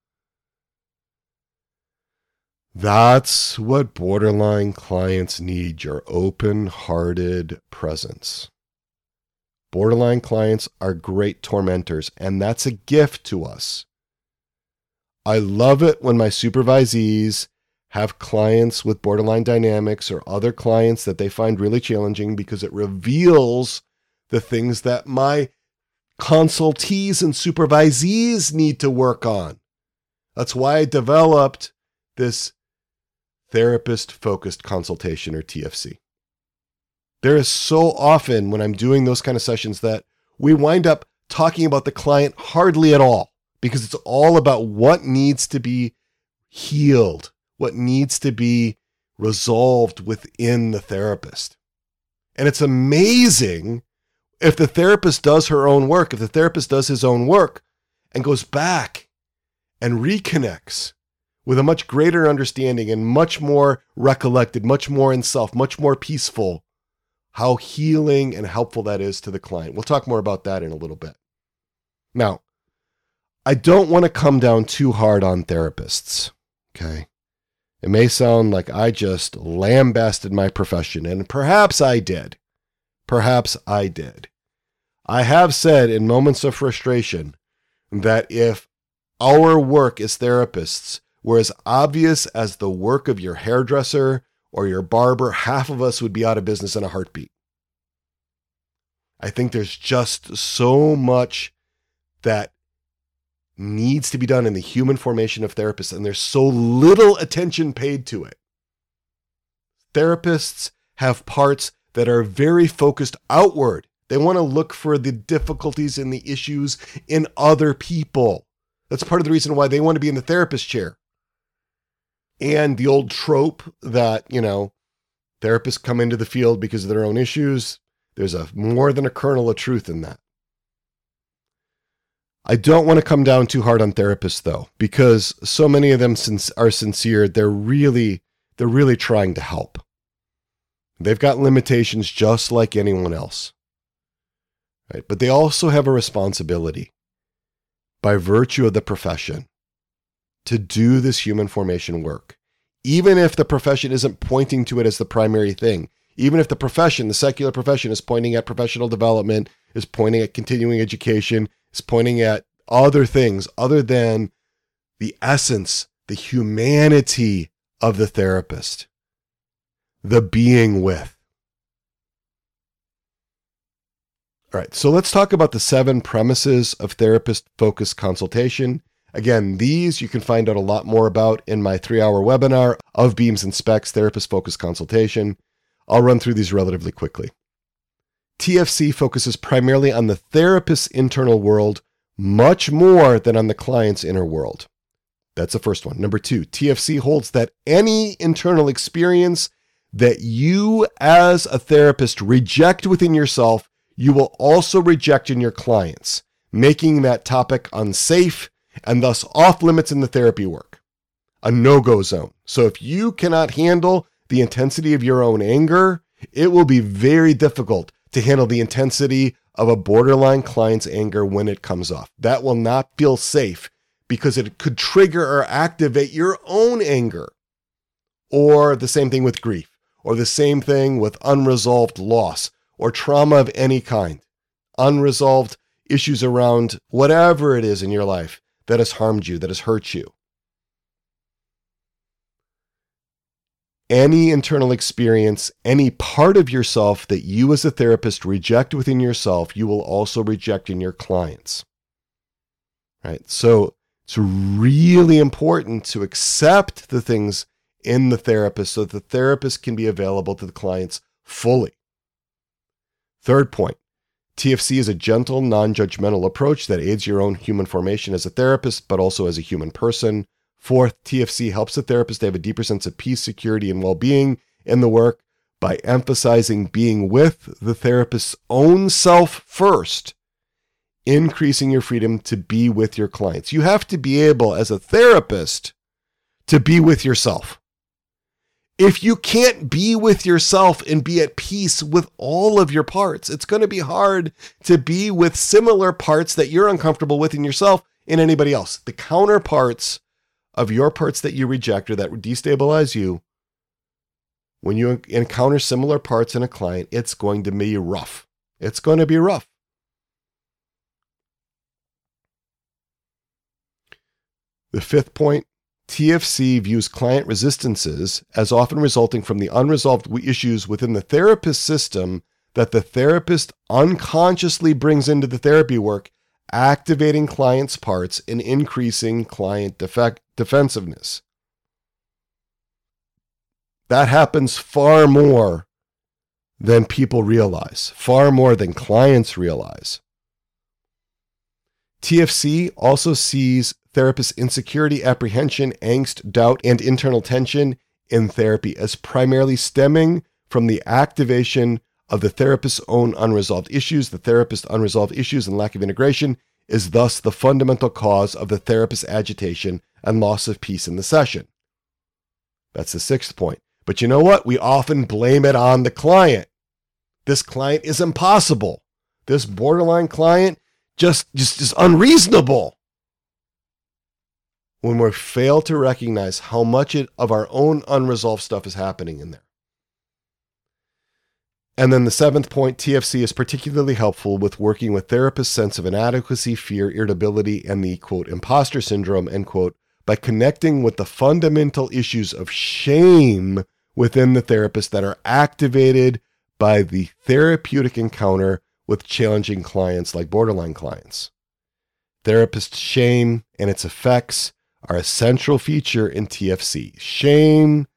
That's what borderline clients need your open hearted presence. Borderline clients are great tormentors, and that's a gift to us. I love it when my supervisees have clients with borderline dynamics or other clients that they find really challenging because it reveals the things that my consultees and supervisees need to work on. That's why I developed this therapist focused consultation or TFC. There is so often when I'm doing those kind of sessions that we wind up talking about the client hardly at all because it's all about what needs to be healed, what needs to be resolved within the therapist. And it's amazing if the therapist does her own work, if the therapist does his own work and goes back and reconnects with a much greater understanding and much more recollected, much more in self, much more peaceful, how healing and helpful that is to the client. We'll talk more about that in a little bit. Now, I don't want to come down too hard on therapists. Okay. It may sound like I just lambasted my profession, and perhaps I did. Perhaps I did. I have said in moments of frustration that if our work as therapists were as obvious as the work of your hairdresser or your barber, half of us would be out of business in a heartbeat. I think there's just so much that needs to be done in the human formation of therapists, and there's so little attention paid to it. Therapists have parts that are very focused outward. They want to look for the difficulties and the issues in other people. That's part of the reason why they want to be in the therapist chair. And the old trope that, you know, therapists come into the field because of their own issues, there's a more than a kernel of truth in that. I don't want to come down too hard on therapists though, because so many of them are sincere. They're really, they're really trying to help. They've got limitations just like anyone else. Right? But they also have a responsibility by virtue of the profession to do this human formation work. Even if the profession isn't pointing to it as the primary thing, even if the profession, the secular profession, is pointing at professional development, is pointing at continuing education, is pointing at other things other than the essence, the humanity of the therapist, the being with. All right, so let's talk about the seven premises of therapist focused consultation. Again, these you can find out a lot more about in my three hour webinar of Beams and Specks Therapist Focused Consultation. I'll run through these relatively quickly. TFC focuses primarily on the therapist's internal world much more than on the client's inner world. That's the first one. Number two, TFC holds that any internal experience that you as a therapist reject within yourself, you will also reject in your clients, making that topic unsafe and thus off limits in the therapy work, a no go zone. So if you cannot handle the intensity of your own anger, it will be very difficult to handle the intensity of a borderline client's anger when it comes off. That will not feel safe because it could trigger or activate your own anger. Or the same thing with grief, or the same thing with unresolved loss or trauma of any kind. Unresolved issues around whatever it is in your life that has harmed you, that has hurt you. any internal experience, any part of yourself that you as a therapist reject within yourself, you will also reject in your clients. Right? So it's really important to accept the things in the therapist so that the therapist can be available to the clients fully. Third point TFC is a gentle, non judgmental approach that aids your own human formation as a therapist, but also as a human person. Fourth, TFC helps the therapist to have a deeper sense of peace, security, and well being in the work by emphasizing being with the therapist's own self first, increasing your freedom to be with your clients. You have to be able, as a therapist, to be with yourself. If you can't be with yourself and be at peace with all of your parts, it's going to be hard to be with similar parts that you're uncomfortable with in yourself and anybody else. The counterparts of your parts that you reject or that destabilize you, when you encounter similar parts in a client, it's going to be rough. It's going to be rough. The fifth point TFC views client resistances as often resulting from the unresolved issues within the therapist system that the therapist unconsciously brings into the therapy work activating clients' parts and increasing client defect, defensiveness. That happens far more than people realize, far more than clients realize. TFC also sees therapists' insecurity, apprehension, angst, doubt, and internal tension in therapy as primarily stemming from the activation of the therapist's own unresolved issues. The therapist's unresolved issues and lack of integration is thus the fundamental cause of the therapist's agitation and loss of peace in the session. That's the sixth point. But you know what? We often blame it on the client. This client is impossible. This borderline client just just is unreasonable. When we fail to recognize how much it, of our own unresolved stuff is happening in there. And then the seventh point TFC is particularly helpful with working with therapists' sense of inadequacy, fear, irritability, and the quote imposter syndrome, end quote, by connecting with the fundamental issues of shame within the therapist that are activated by the therapeutic encounter with challenging clients like borderline clients. Therapist shame and its effects are a central feature in TFC. Shame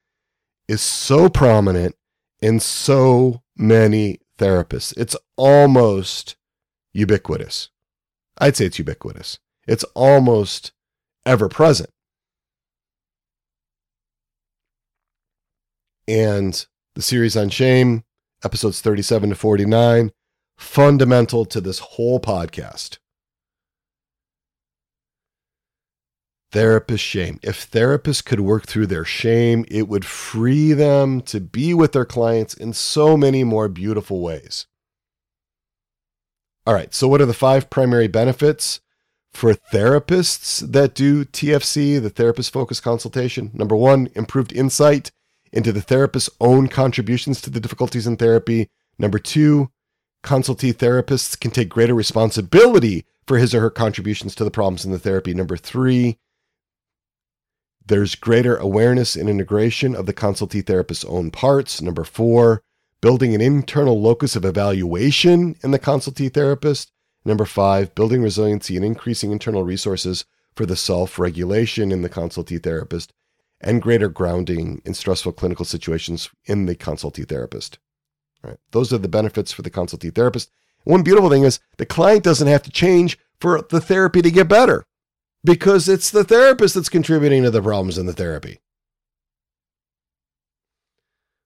is so prominent in so many therapists. It's almost ubiquitous. I'd say it's ubiquitous. It's almost ever present. And the series on shame, episodes 37 to 49, fundamental to this whole podcast. Therapist shame. If therapists could work through their shame, it would free them to be with their clients in so many more beautiful ways. All right, so what are the five primary benefits for therapists that do TFC, the therapist focused consultation? Number one, improved insight into the therapist's own contributions to the difficulties in therapy. Number two, consultee therapists can take greater responsibility for his or her contributions to the problems in the therapy. Number three, there's greater awareness and integration of the consultee therapist's own parts. Number four, building an internal locus of evaluation in the consultee therapist. Number five, building resiliency and increasing internal resources for the self regulation in the consultee therapist and greater grounding in stressful clinical situations in the consultee therapist. Right. Those are the benefits for the consultee therapist. One beautiful thing is the client doesn't have to change for the therapy to get better because it's the therapist that's contributing to the problems in the therapy.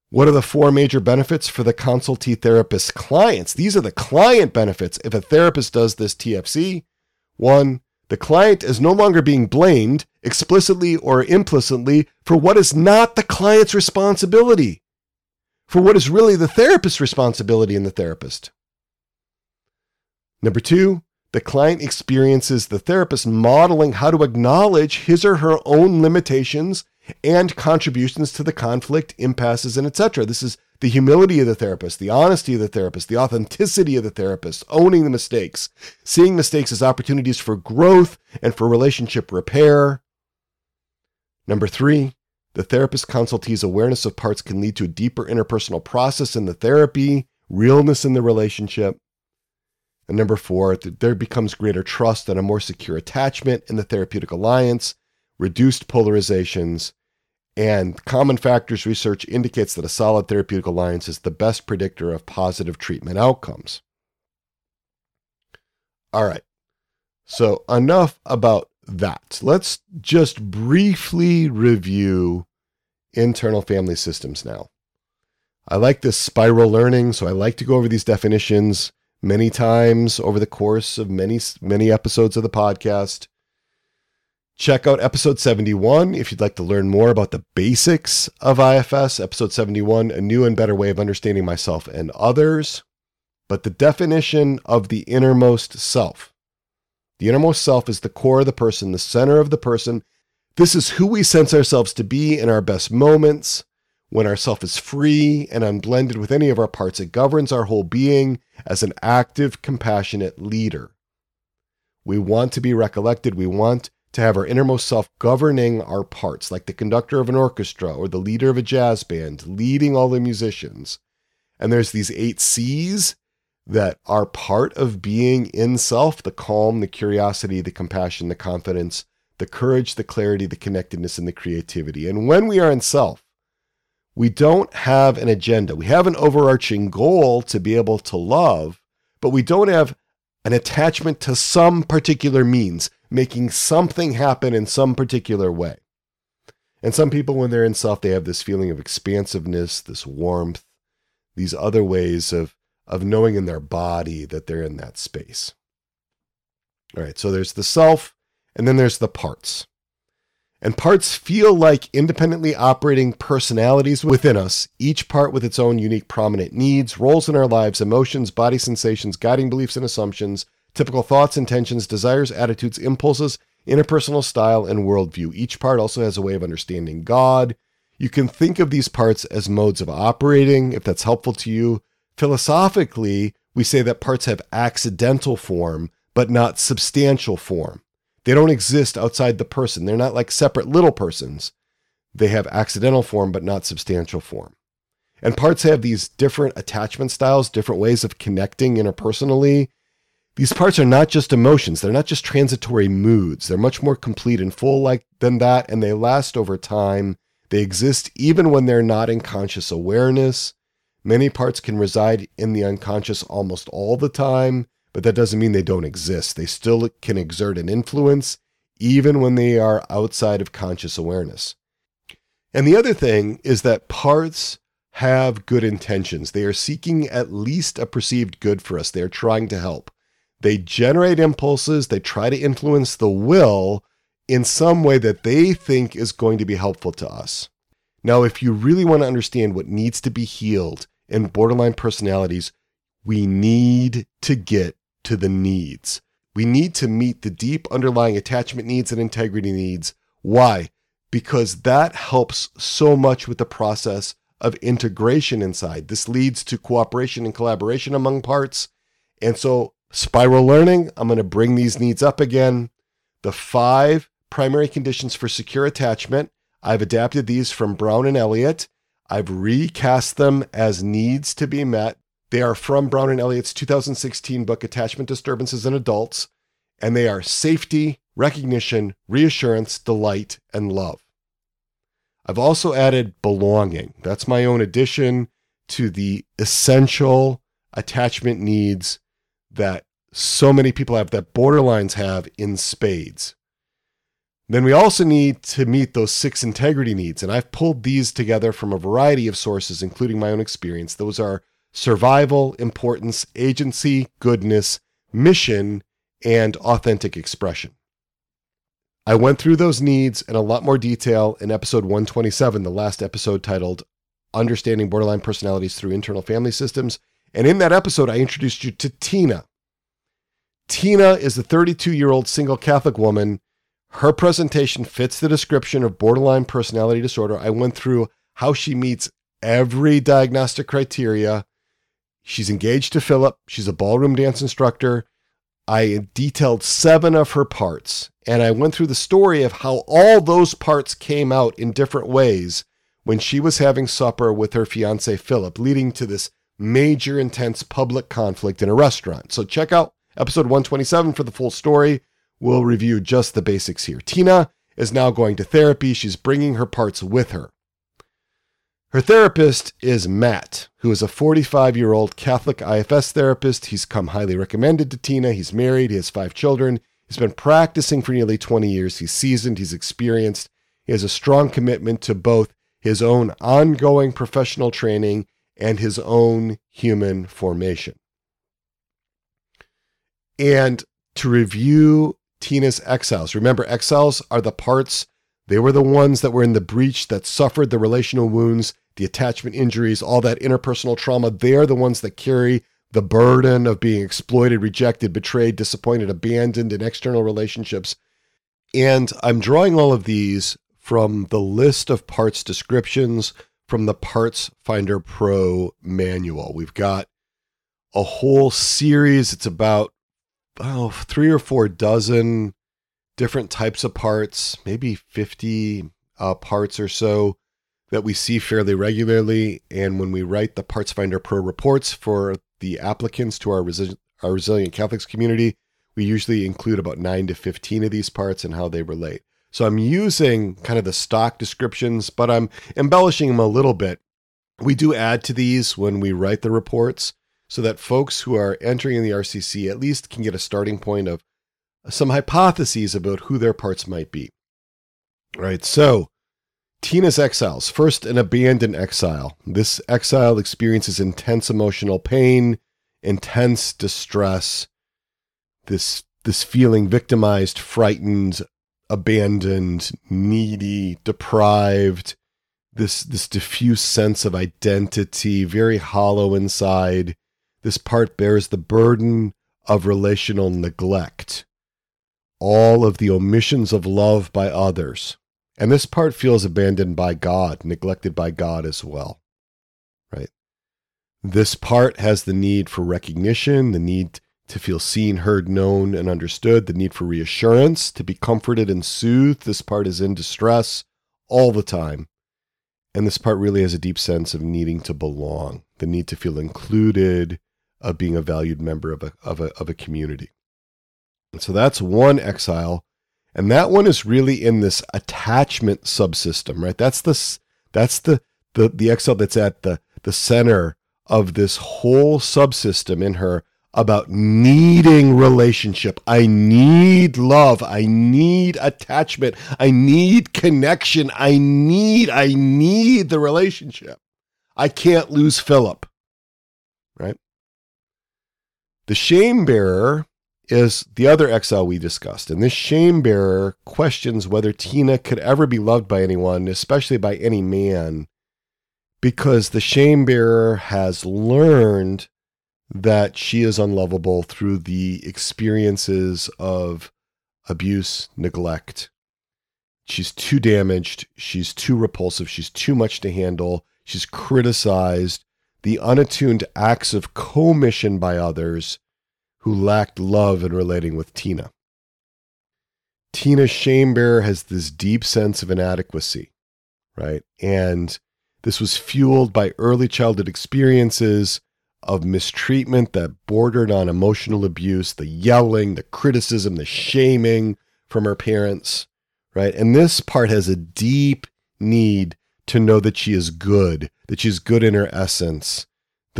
What are the four major benefits for the consultee therapist clients? These are the client benefits if a therapist does this TFC. One, the client is no longer being blamed explicitly or implicitly for what is not the client's responsibility, for what is really the therapist's responsibility in the therapist. Number two, the client experiences the therapist modeling how to acknowledge his or her own limitations and contributions to the conflict, impasses, and etc. This is the humility of the therapist, the honesty of the therapist, the authenticity of the therapist, owning the mistakes, seeing mistakes as opportunities for growth and for relationship repair. Number three, the therapist consultee's awareness of parts can lead to a deeper interpersonal process in the therapy, realness in the relationship. And number four, there becomes greater trust and a more secure attachment in the therapeutic alliance, reduced polarizations, and common factors research indicates that a solid therapeutic alliance is the best predictor of positive treatment outcomes. All right. So, enough about that. Let's just briefly review internal family systems now. I like this spiral learning, so I like to go over these definitions many times over the course of many many episodes of the podcast. Check out episode 71 if you'd like to learn more about the basics of IFS. Episode 71, a new and better way of understanding myself and others. But the definition of the innermost self. The innermost self is the core of the person, the center of the person. This is who we sense ourselves to be in our best moments, when our self is free and unblended with any of our parts, it governs our whole being as an active, compassionate leader. We want to be recollected. We want to have our innermost self governing our parts, like the conductor of an orchestra or the leader of a jazz band, leading all the musicians. And there's these eight C's that are part of being in self the calm, the curiosity, the compassion, the confidence, the courage, the clarity, the connectedness, and the creativity. And when we are in self, we don't have an agenda. We have an overarching goal to be able to love, but we don't have an attachment to some particular means, making something happen in some particular way. And some people, when they're in self, they have this feeling of expansiveness, this warmth, these other ways of, of knowing in their body that they're in that space. All right, so there's the self, and then there's the parts. And parts feel like independently operating personalities within us, each part with its own unique prominent needs, roles in our lives, emotions, body sensations, guiding beliefs and assumptions, typical thoughts, intentions, desires, attitudes, impulses, interpersonal style, and worldview. Each part also has a way of understanding God. You can think of these parts as modes of operating, if that's helpful to you. Philosophically, we say that parts have accidental form, but not substantial form. They don't exist outside the person. They're not like separate little persons. They have accidental form, but not substantial form. And parts have these different attachment styles, different ways of connecting interpersonally. These parts are not just emotions. They're not just transitory moods. They're much more complete and full like than that, and they last over time. They exist even when they're not in conscious awareness. Many parts can reside in the unconscious almost all the time but that doesn't mean they don't exist. They still can exert an influence even when they are outside of conscious awareness. And the other thing is that parts have good intentions. They are seeking at least a perceived good for us. They are trying to help. They generate impulses, they try to influence the will in some way that they think is going to be helpful to us. Now, if you really want to understand what needs to be healed in borderline personalities, we need to get to the needs. We need to meet the deep underlying attachment needs and integrity needs. Why? Because that helps so much with the process of integration inside. This leads to cooperation and collaboration among parts. And so, spiral learning, I'm going to bring these needs up again. The five primary conditions for secure attachment, I've adapted these from Brown and Elliott. I've recast them as needs to be met they are from Brown and Elliott's 2016 book, Attachment Disturbances in Adults, and they are safety, recognition, reassurance, delight, and love. I've also added belonging. That's my own addition to the essential attachment needs that so many people have, that borderlines have in spades. Then we also need to meet those six integrity needs. And I've pulled these together from a variety of sources, including my own experience. Those are survival, importance, agency, goodness, mission, and authentic expression. I went through those needs in a lot more detail in episode 127, the last episode titled Understanding Borderline Personalities Through Internal Family Systems. And in that episode, I introduced you to Tina. Tina is a 32 year old single Catholic woman. Her presentation fits the description of borderline personality disorder. I went through how she meets every diagnostic criteria She's engaged to Philip. She's a ballroom dance instructor. I detailed seven of her parts, and I went through the story of how all those parts came out in different ways when she was having supper with her fiance Philip, leading to this major, intense public conflict in a restaurant. So check out episode 127 for the full story. We'll review just the basics here. Tina is now going to therapy. She's bringing her parts with her. Her therapist is Matt, who is a 45 year old Catholic IFS therapist. He's come highly recommended to Tina. He's married, he has five children. He's been practicing for nearly 20 years. He's seasoned, he's experienced. He has a strong commitment to both his own ongoing professional training and his own human formation. And to review Tina's exiles, remember, exiles are the parts, they were the ones that were in the breach that suffered the relational wounds the attachment injuries, all that interpersonal trauma, they're the ones that carry the burden of being exploited, rejected, betrayed, disappointed, abandoned in external relationships. And I'm drawing all of these from the list of parts descriptions from the Parts Finder Pro manual. We've got a whole series. It's about oh, three or four dozen different types of parts, maybe 50 uh, parts or so that we see fairly regularly. And when we write the Parts Finder Pro reports for the applicants to our, resi- our resilient Catholics community, we usually include about 9 to 15 of these parts and how they relate. So I'm using kind of the stock descriptions, but I'm embellishing them a little bit We do add to these when we write the reports so that folks who are entering in the RCC at least can get a starting point of some hypotheses about who their parts might be. All right, so Tina's exiles. First, an abandoned exile. This exile experiences intense emotional pain, intense distress, this, this feeling victimized, frightened, abandoned, needy, deprived, this, this diffuse sense of identity, very hollow inside. This part bears the burden of relational neglect, all of the omissions of love by others. And this part feels abandoned by God, neglected by God as well. Right? This part has the need for recognition, the need to feel seen, heard, known, and understood, the need for reassurance, to be comforted and soothed. This part is in distress all the time. And this part really has a deep sense of needing to belong, the need to feel included, of being a valued member of a, of a, of a community. So that's one exile. And that one is really in this attachment subsystem, right? That's the, that's the, the, the exile that's at the, the center of this whole subsystem in her about needing relationship. I need love. I need attachment. I need connection. I need, I need the relationship. I can't lose Philip. Right? The shame bearer is the other exile we discussed. And this shame bearer questions whether Tina could ever be loved by anyone, especially by any man, because the shame bearer has learned that she is unlovable through the experiences of abuse, neglect. She's too damaged. She's too repulsive. She's too much to handle. She's criticized the unattuned acts of commission by others who lacked love in relating with Tina. Tina's shame bearer has this deep sense of inadequacy, right? And this was fueled by early childhood experiences of mistreatment that bordered on emotional abuse, the yelling, the criticism, the shaming from her parents, right? And this part has a deep need to know that she is good, that she's good in her essence,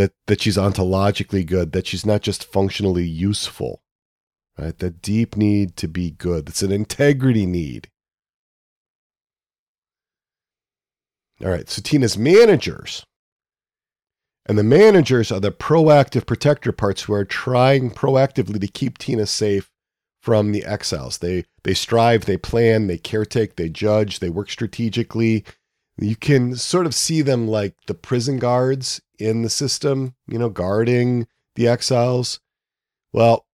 that that she's ontologically good, that she's not just functionally useful. Right? The deep need to be good. It's an integrity need. All right, so Tina's managers. And the managers are the proactive protector parts who are trying proactively to keep Tina safe from the exiles. They they strive, they plan, they caretake, they judge, they work strategically, you can sort of see them like the prison guards in the system, you know, guarding the exiles. Well,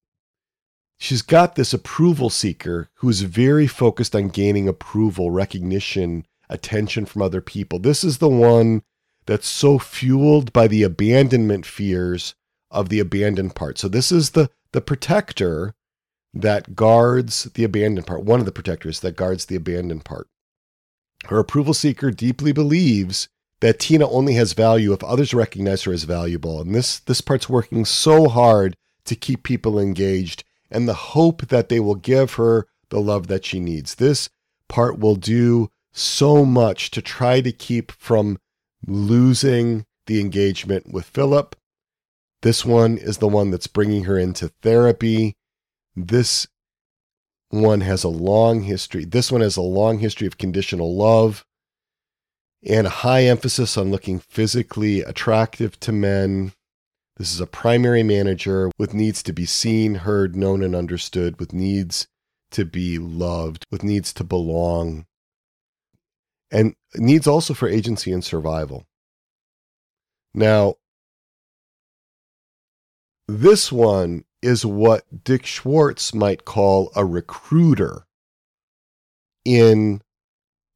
she's got this approval seeker who's very focused on gaining approval, recognition, attention from other people. This is the one that's so fueled by the abandonment fears of the abandoned part. So this is the the protector that guards the abandoned part, one of the protectors that guards the abandoned part. Her approval seeker deeply believes that Tina only has value if others recognize her as valuable. And this, this part's working so hard to keep people engaged and the hope that they will give her the love that she needs. This part will do so much to try to keep from losing the engagement with Philip. This one is the one that's bringing her into therapy. This one has a long history. This one has a long history of conditional love and a high emphasis on looking physically attractive to men. This is a primary manager with needs to be seen, heard, known, and understood, with needs to be loved, with needs to belong, and needs also for agency and survival. Now, this one is what Dick Schwartz might call a recruiter in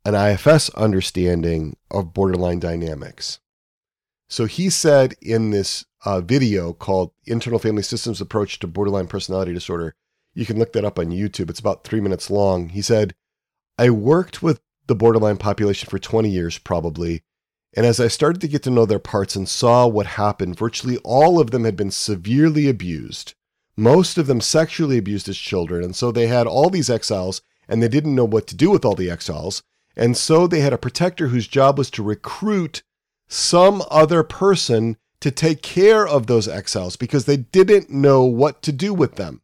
an IFS understanding of borderline dynamics. So he said in this uh, video called Internal Family Systems Approach to Borderline Personality Disorder, you can look that up on YouTube. It's about three minutes long. He said, I worked with the borderline population for 20 years, probably. And as I started to get to know their parts and saw what happened, virtually all of them had been severely abused most of them sexually abused as children. And so they had all these exiles and they didn't know what to do with all the exiles. And so they had a protector whose job was to recruit some other person to take care of those exiles because they didn't know what to do with them.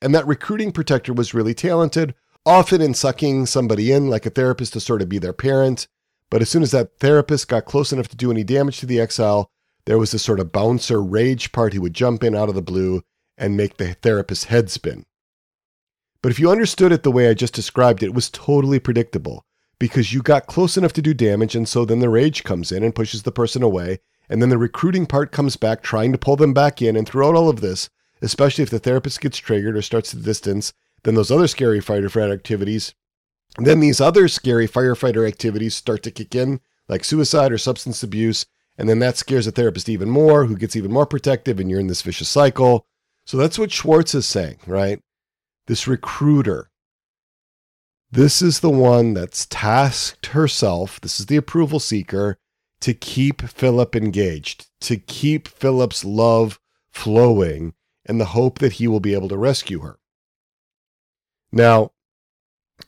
And that recruiting protector was really talented, often in sucking somebody in like a therapist to sort of be their parent. But as soon as that therapist got close enough to do any damage to the exile, there was this sort of bouncer rage part. He would jump in out of the blue and make the therapist's head spin. But if you understood it the way I just described it, it was totally predictable because you got close enough to do damage, and so then the rage comes in and pushes the person away, and then the recruiting part comes back trying to pull them back in. And throughout all of this, especially if the therapist gets triggered or starts to distance, then those other scary firefighter activities, then these other scary firefighter activities start to kick in, like suicide or substance abuse. And then that scares the therapist even more, who gets even more protective, and you're in this vicious cycle. So that's what Schwartz is saying, right? This recruiter. This is the one that's tasked herself, this is the approval seeker, to keep Philip engaged, to keep Philip's love flowing, and the hope that he will be able to rescue her. Now,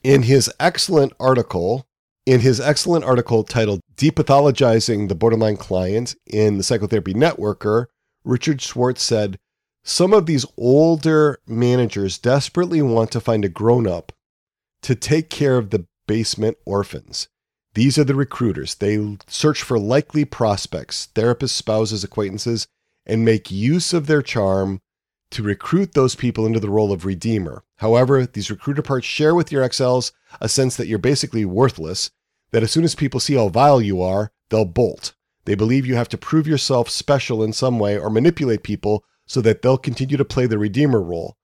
in his excellent article, in his excellent article titled Depathologizing the Borderline Client in the Psychotherapy Networker, Richard Schwartz said, Some of these older managers desperately want to find a grown up to take care of the basement orphans. These are the recruiters. They search for likely prospects, therapists, spouses, acquaintances, and make use of their charm to recruit those people into the role of redeemer. However, these recruiter parts share with your exiles a sense that you're basically worthless, that as soon as people see how vile you are, they'll bolt. They believe you have to prove yourself special in some way or manipulate people so that they'll continue to play the redeemer role.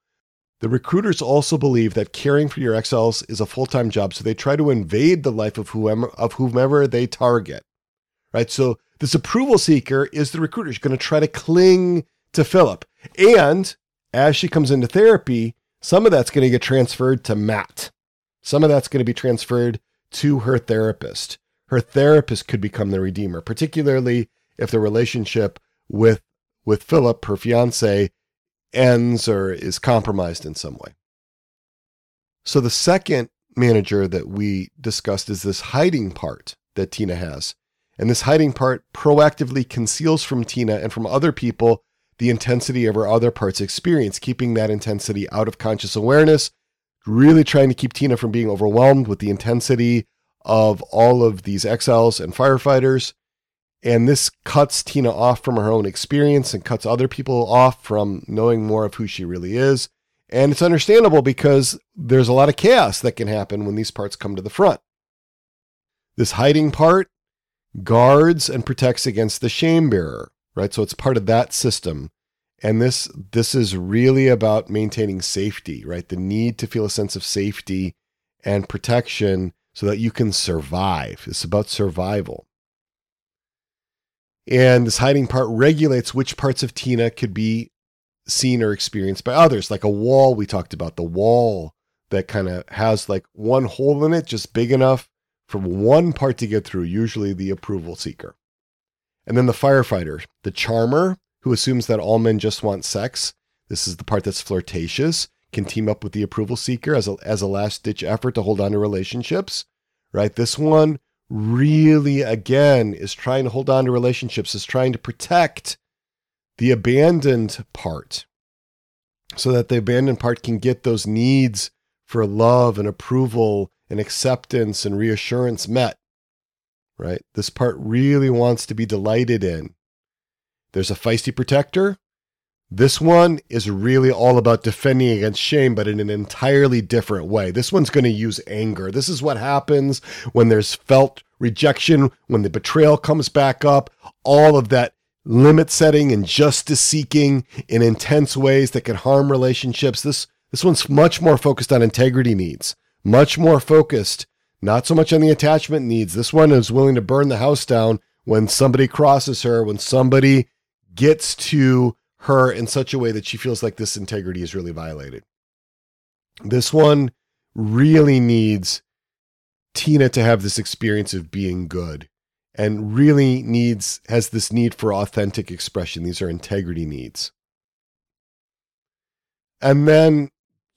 The recruiters also believe that caring for your exiles is a full-time job, so they try to invade the life of whomever of whomever they target. Right? So this approval seeker is the recruiter. She's going to try to cling to Philip. And as she comes into therapy, some of that's going to get transferred to Matt. Some of that's going to be transferred to her therapist. Her therapist could become the redeemer, particularly if the relationship with with Philip, her fiance, ends or is compromised in some way. So the second manager that we discussed is this hiding part that Tina has. And this hiding part proactively conceals from Tina and from other people the intensity of her other parts experience, keeping that intensity out of conscious awareness, really trying to keep Tina from being overwhelmed with the intensity of all of these exiles and firefighters. And this cuts Tina off from her own experience and cuts other people off from knowing more of who she really is. And it's understandable because there's a lot of chaos that can happen when these parts come to the front. This hiding part guards and protects against the shame bearer right? So it's part of that system. And this this is really about maintaining safety, right? The need to feel a sense of safety and protection so that you can survive. It's about survival. And this hiding part regulates which parts of Tina could be seen or experienced by others, like a wall we talked about, the wall that kind of has like one hole in it, just big enough for one part to get through, usually the approval seeker. And then the firefighter, the charmer, who assumes that all men just want sex. This is the part that's flirtatious, can team up with the approval seeker as a, as a last ditch effort to hold on to relationships, right? This one really, again, is trying to hold on to relationships, is trying to protect the abandoned part so that the abandoned part can get those needs for love and approval and acceptance and reassurance met right? This part really wants to be delighted in. There's a feisty protector. This one is really all about defending against shame, but in an entirely different way. This one's going to use anger. This is what happens when there's felt rejection, when the betrayal comes back up, all of that limit setting and justice seeking in intense ways that can harm relationships. This this one's much more focused on integrity needs, much more focused not so much on the attachment needs. This one is willing to burn the house down when somebody crosses her, when somebody gets to her in such a way that she feels like this integrity is really violated. This one really needs Tina to have this experience of being good and really needs has this need for authentic expression. These are integrity needs. And then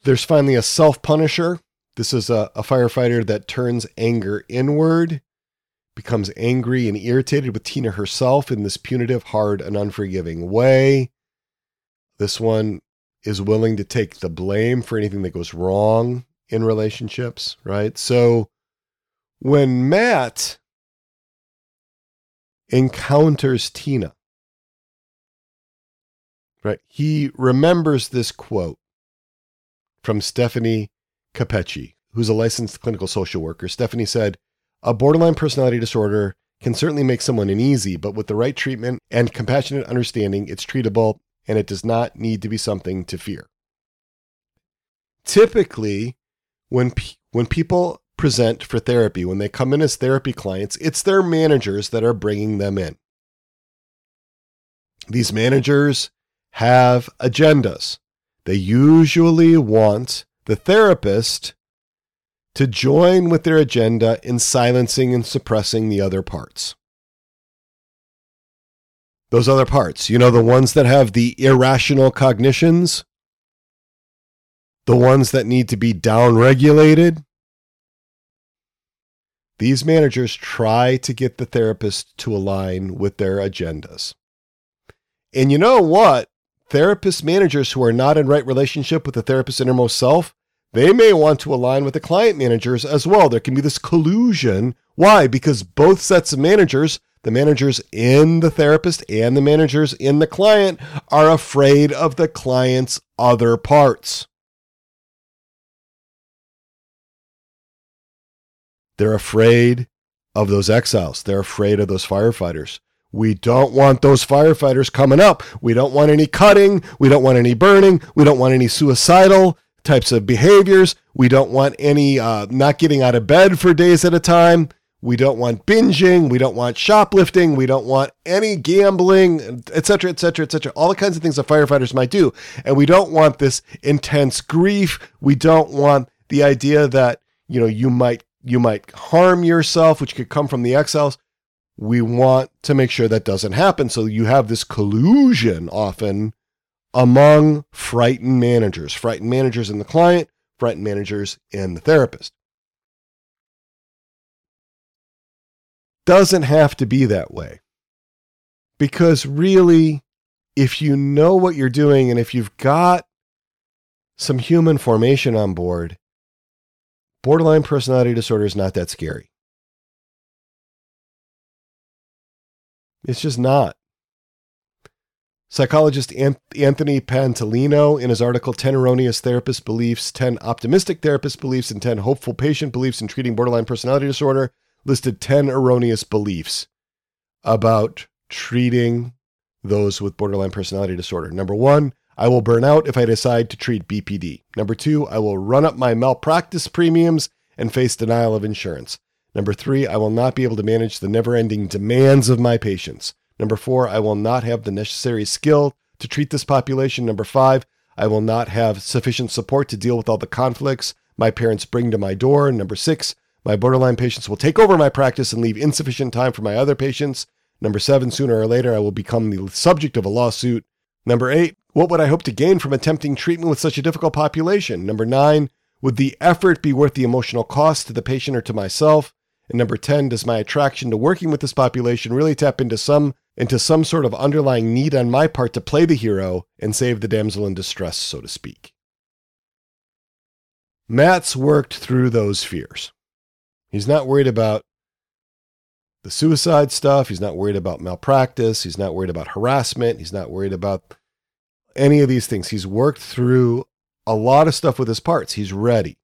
there's finally a self punisher this is a, a firefighter that turns anger inward becomes angry and irritated with Tina herself in this punitive, hard, and unforgiving way. This one is willing to take the blame for anything that goes wrong in relationships, right? So when Matt encounters Tina, right, he remembers this quote from Stephanie Capecchi, who's a licensed clinical social worker. Stephanie said, A borderline personality disorder can certainly make someone uneasy, but with the right treatment and compassionate understanding, it's treatable and it does not need to be something to fear. Typically, when, when people present for therapy, when they come in as therapy clients, it's their managers that are bringing them in. These managers have agendas. They usually want the therapist to join with their agenda in silencing and suppressing the other parts. Those other parts, you know, the ones that have the irrational cognitions, the ones that need to be downregulated. These managers try to get the therapist to align with their agendas. And you know what? Therapist managers who are not in right relationship with the therapist's innermost self, they may want to align with the client managers as well. There can be this collusion. Why? Because both sets of managers, the managers in the therapist and the managers in the client, are afraid of the client's other parts. They're afraid of those exiles. They're afraid of those firefighters. We don't want those firefighters coming up. We don't want any cutting. We don't want any burning. We don't want any suicidal types of behaviors. We don't want any uh, not getting out of bed for days at a time. We don't want binging. We don't want shoplifting. We don't want any gambling, etc., etc., etc. All the kinds of things that firefighters might do. And we don't want this intense grief. We don't want the idea that, you know, you might you might harm yourself, which could come from the exiles we want to make sure that doesn't happen. So you have this collusion often among frightened managers, frightened managers and the client, frightened managers and the therapist. Doesn't have to be that way. Because really, if you know what you're doing and if you've got some human formation on board, borderline personality disorder is not that scary. It's just not. Psychologist Anthony Pantoliano, in his article 10 Erroneous Therapist Beliefs, 10 Optimistic Therapist Beliefs, and 10 Hopeful Patient Beliefs in Treating Borderline Personality Disorder, listed 10 erroneous beliefs about treating those with borderline personality disorder. Number one, I will burn out if I decide to treat BPD. Number two, I will run up my malpractice premiums and face denial of insurance. Number three, I will not be able to manage the never ending demands of my patients. Number four, I will not have the necessary skill to treat this population. Number five, I will not have sufficient support to deal with all the conflicts my parents bring to my door. Number six, my borderline patients will take over my practice and leave insufficient time for my other patients. Number seven, sooner or later, I will become the subject of a lawsuit. Number eight, what would I hope to gain from attempting treatment with such a difficult population? Number nine, would the effort be worth the emotional cost to the patient or to myself? And number 10, does my attraction to working with this population really tap into some into some sort of underlying need on my part to play the hero and save the damsel in distress, so to speak? Matt's worked through those fears. He's not worried about the suicide stuff. He's not worried about malpractice. He's not worried about harassment. He's not worried about any of these things. He's worked through a lot of stuff with his parts. He's ready.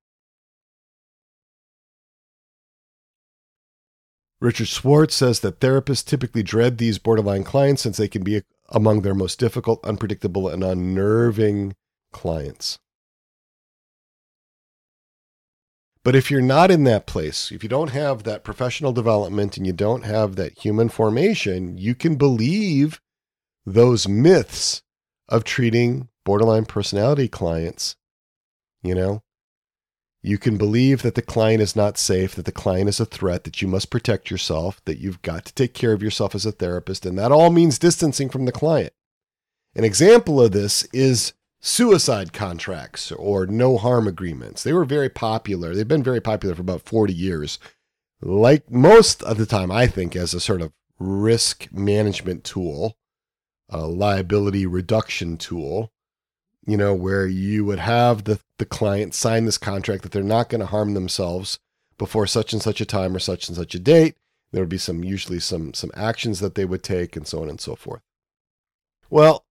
Richard Schwartz says that therapists typically dread these borderline clients since they can be among their most difficult, unpredictable, and unnerving clients. But if you're not in that place, if you don't have that professional development and you don't have that human formation, you can believe those myths of treating borderline personality clients. You know, you can believe that the client is not safe, that the client is a threat, that you must protect yourself, that you've got to take care of yourself as a therapist, and that all means distancing from the client. An example of this is suicide contracts or no harm agreements. They were very popular. They've been very popular for about 40 years. like most of the time, I think, as a sort of risk management tool, a liability reduction tool, you know, where you would have the, the client sign this contract that they're not going to harm themselves before such and such a time or such and such a date. There would be some usually some some actions that they would take and so on and so forth. Well,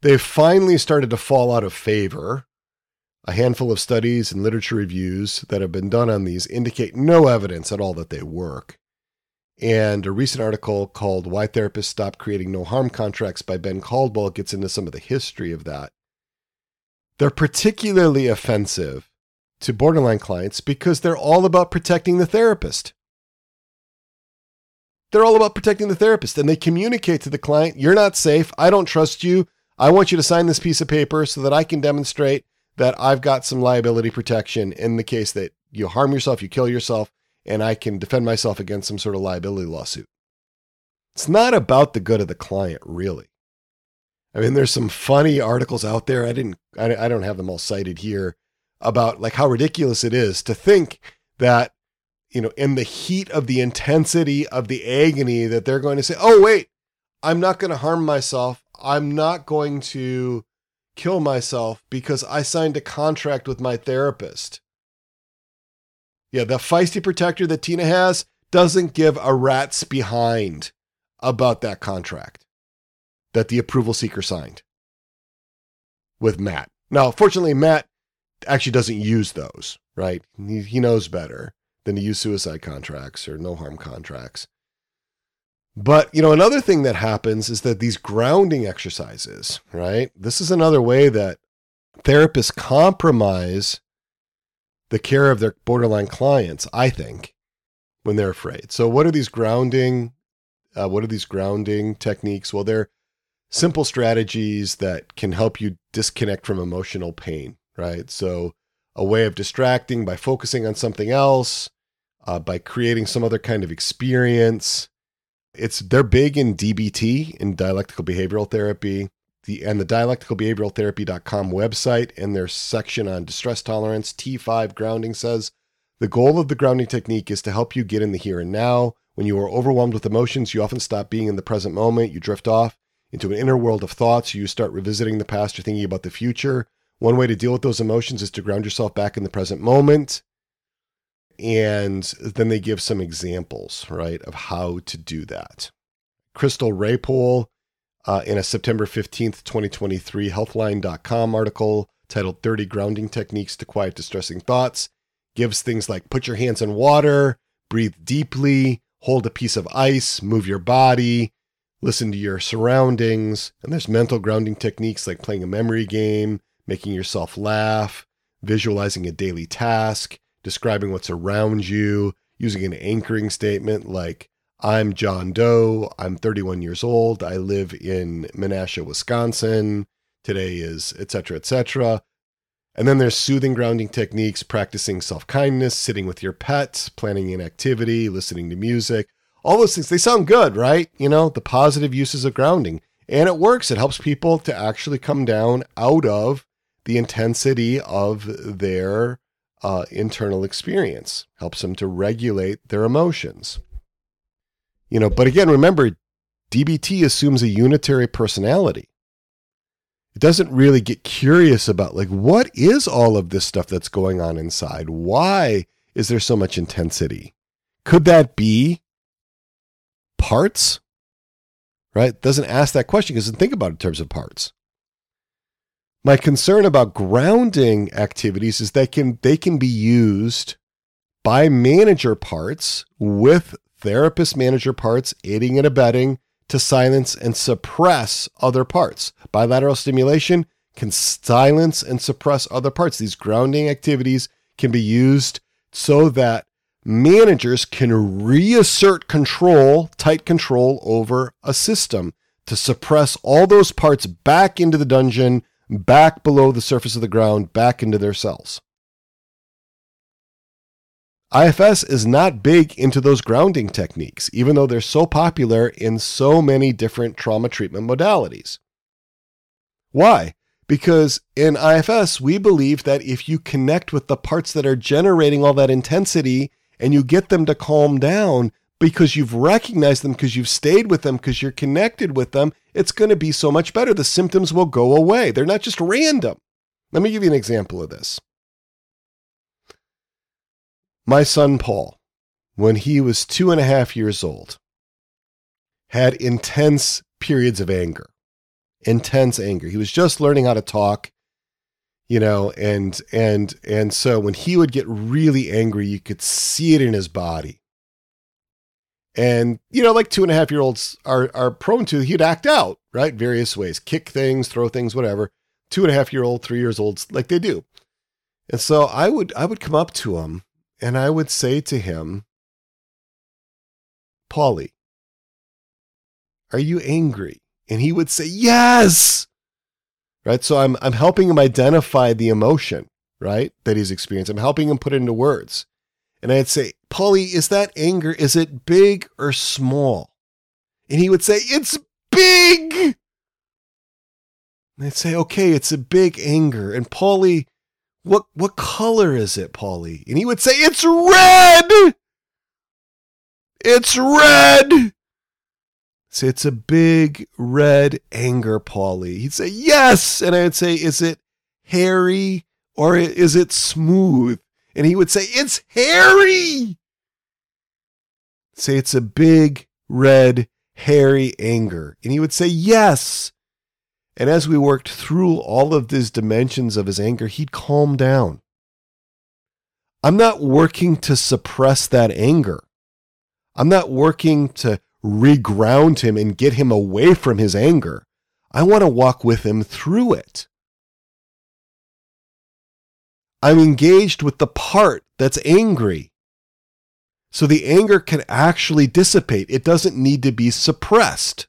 they've finally started to fall out of favor. A handful of studies and literature reviews that have been done on these indicate no evidence at all that they work. And a recent article called Why Therapists Stop Creating No Harm Contracts by Ben Caldwell gets into some of the history of that. They're particularly offensive to borderline clients because they're all about protecting the therapist. They're all about protecting the therapist and they communicate to the client, you're not safe. I don't trust you. I want you to sign this piece of paper so that I can demonstrate that I've got some liability protection in the case that you harm yourself, you kill yourself, and I can defend myself against some sort of liability lawsuit. It's not about the good of the client, really. I mean, there's some funny articles out there. I didn't, I don't have them all cited here about like how ridiculous it is to think that, you know, in the heat of the intensity of the agony, that they're going to say, oh, wait, I'm not going to harm myself. I'm not going to kill myself because I signed a contract with my therapist. Yeah, the feisty protector that Tina has doesn't give a rat's behind about that contract that the approval seeker signed with Matt. Now, fortunately, Matt actually doesn't use those, right? He, he knows better than to use suicide contracts or no harm contracts. But, you know, another thing that happens is that these grounding exercises, right? This is another way that therapists compromise the care of their borderline clients, I think, when they're afraid. So, what are these grounding? Uh, what are these grounding techniques? Well, they're simple strategies that can help you disconnect from emotional pain, right? So, a way of distracting by focusing on something else, uh, by creating some other kind of experience. It's they're big in DBT in dialectical behavioral therapy the and the dialecticalbehavioraltherapy.com website and their section on distress tolerance T5 grounding says the goal of the grounding technique is to help you get in the here and now. When you are overwhelmed with emotions, you often stop being in the present moment. You drift off into an inner world of thoughts. You start revisiting the past or thinking about the future. One way to deal with those emotions is to ground yourself back in the present moment. And then they give some examples, right, of how to do that. Crystal Raypole uh, in a September 15th, 2023 Healthline.com article titled 30 Grounding Techniques to Quiet Distressing Thoughts. Gives things like put your hands in water, breathe deeply, hold a piece of ice, move your body, listen to your surroundings. And there's mental grounding techniques like playing a memory game, making yourself laugh, visualizing a daily task, describing what's around you, using an anchoring statement like, I'm John Doe. I'm 31 years old. I live in Menasha, Wisconsin. Today is etc. etc. And then there's soothing grounding techniques, practicing self kindness, sitting with your pet, planning an activity, listening to music. All those things, they sound good, right? You know, the positive uses of grounding. And it works. It helps people to actually come down out of the intensity of their uh, internal experience, helps them to regulate their emotions. You know, but again, remember, DBT assumes a unitary personality. It doesn't really get curious about, like, what is all of this stuff that's going on inside? Why is there so much intensity? Could that be parts? Right? It doesn't ask that question because think about it in terms of parts. My concern about grounding activities is that can they can be used by manager parts with therapist manager parts aiding and abetting to silence and suppress other parts. Bilateral stimulation can silence and suppress other parts. These grounding activities can be used so that managers can reassert control, tight control over a system to suppress all those parts back into the dungeon, back below the surface of the ground, back into their cells. IFS is not big into those grounding techniques, even though they're so popular in so many different trauma treatment modalities. Why? Because in IFS, we believe that if you connect with the parts that are generating all that intensity and you get them to calm down because you've recognized them, because you've stayed with them, because you're connected with them, it's going to be so much better. The symptoms will go away. They're not just random. Let me give you an example of this. My son Paul, when he was two and a half years old, had intense periods of anger. Intense anger. He was just learning how to talk, you know, and and and so when he would get really angry, you could see it in his body. And you know, like two and a half year olds are are prone to, he'd act out, right? Various ways, kick things, throw things, whatever. Two and a half year old, three years olds, like they do. And so I would I would come up to him and I would say to him, Paulie, are you angry? And he would say, Yes. Right. So I'm I'm helping him identify the emotion, right, that he's experienced. I'm helping him put it into words. And I'd say, Paulie, is that anger? Is it big or small? And he would say, It's big. And I'd say, okay, it's a big anger. And Paulie, what what color is it, Paulie? And he would say, It's red. It's red. So it's a big red anger, Paulie. He'd say, Yes. And I'd say, Is it hairy or is it smooth? And he would say, It's hairy. Say it's a big red hairy anger. And he would say, Yes. And as we worked through all of these dimensions of his anger, he'd calm down. I'm not working to suppress that anger. I'm not working to reground him and get him away from his anger. I want to walk with him through it. I'm engaged with the part that's angry. So the anger can actually dissipate. It doesn't need to be suppressed.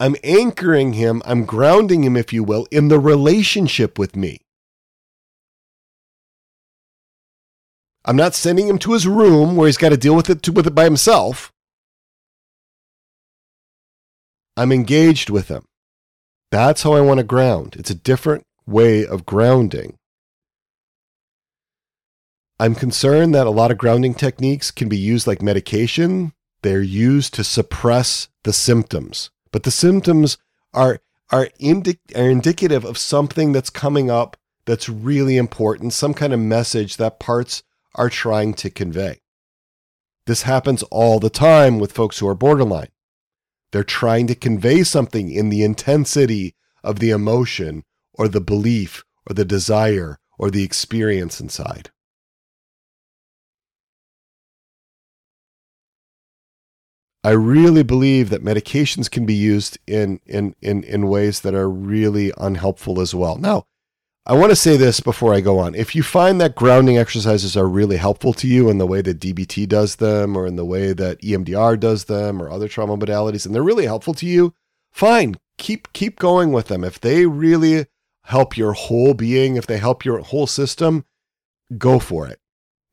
I'm anchoring him, I'm grounding him, if you will, in the relationship with me. I'm not sending him to his room where he's got to deal with it, to, with it by himself. I'm engaged with him. That's how I want to ground. It's a different way of grounding. I'm concerned that a lot of grounding techniques can be used like medication. They're used to suppress the symptoms but the symptoms are are, indi- are indicative of something that's coming up that's really important, some kind of message that parts are trying to convey. This happens all the time with folks who are borderline. They're trying to convey something in the intensity of the emotion or the belief or the desire or the experience inside. I really believe that medications can be used in, in, in, in ways that are really unhelpful as well. Now, I want to say this before I go on. If you find that grounding exercises are really helpful to you in the way that DBT does them, or in the way that EMDR does them, or other trauma modalities, and they're really helpful to you, fine. Keep keep going with them. If they really help your whole being, if they help your whole system, go for it.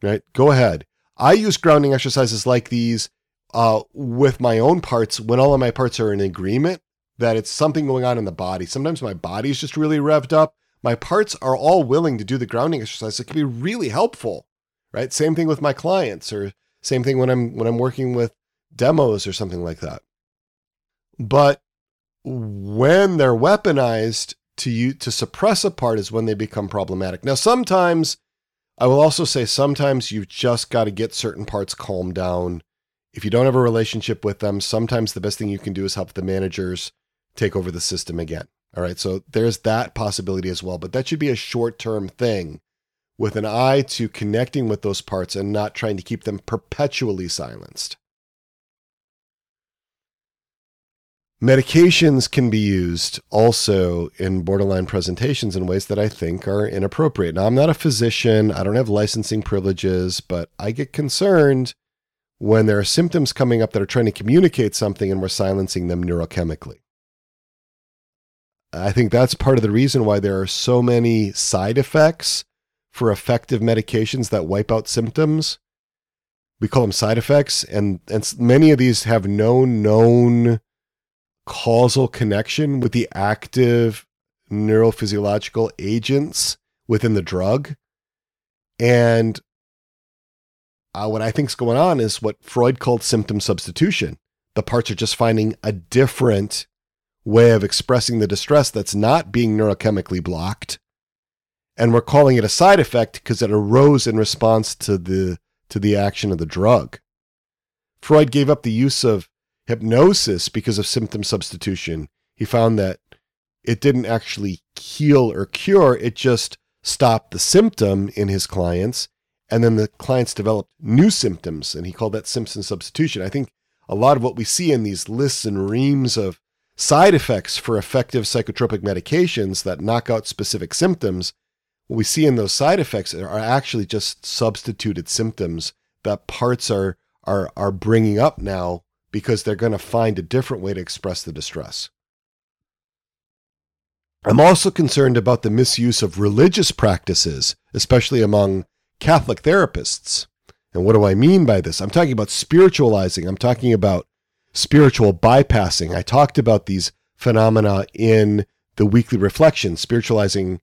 Right? Go ahead. I use grounding exercises like these uh, with my own parts when all of my parts are in agreement that it's something going on in the body. Sometimes my body's just really revved up. My parts are all willing to do the grounding exercise. It can be really helpful, right? Same thing with my clients, or same thing when I'm when I'm working with demos or something like that. But when they're weaponized to you to suppress a part is when they become problematic. Now, sometimes I will also say sometimes you've just got to get certain parts calmed down if you don't have a relationship with them, sometimes the best thing you can do is help the managers take over the system again. All right. So there's that possibility as well. But that should be a short term thing with an eye to connecting with those parts and not trying to keep them perpetually silenced. Medications can be used also in borderline presentations in ways that I think are inappropriate. Now, I'm not a physician, I don't have licensing privileges, but I get concerned when there are symptoms coming up that are trying to communicate something and we're silencing them neurochemically. I think that's part of the reason why there are so many side effects for effective medications that wipe out symptoms. We call them side effects, and, and many of these have no known causal connection with the active neurophysiological agents within the drug. And uh, what I think is going on is what Freud called symptom substitution. The parts are just finding a different way of expressing the distress that's not being neurochemically blocked. And we're calling it a side effect because it arose in response to the to the action of the drug. Freud gave up the use of hypnosis because of symptom substitution. He found that it didn't actually heal or cure, it just stopped the symptom in his clients. And then the clients developed new symptoms, and he called that symptom substitution. I think a lot of what we see in these lists and reams of side effects for effective psychotropic medications that knock out specific symptoms, what we see in those side effects are actually just substituted symptoms that parts are are are bringing up now because they're going to find a different way to express the distress. I'm also concerned about the misuse of religious practices, especially among Catholic therapists. And what do I mean by this? I'm talking about spiritualizing. I'm talking about spiritual bypassing. I talked about these phenomena in the weekly reflection, spiritualizing.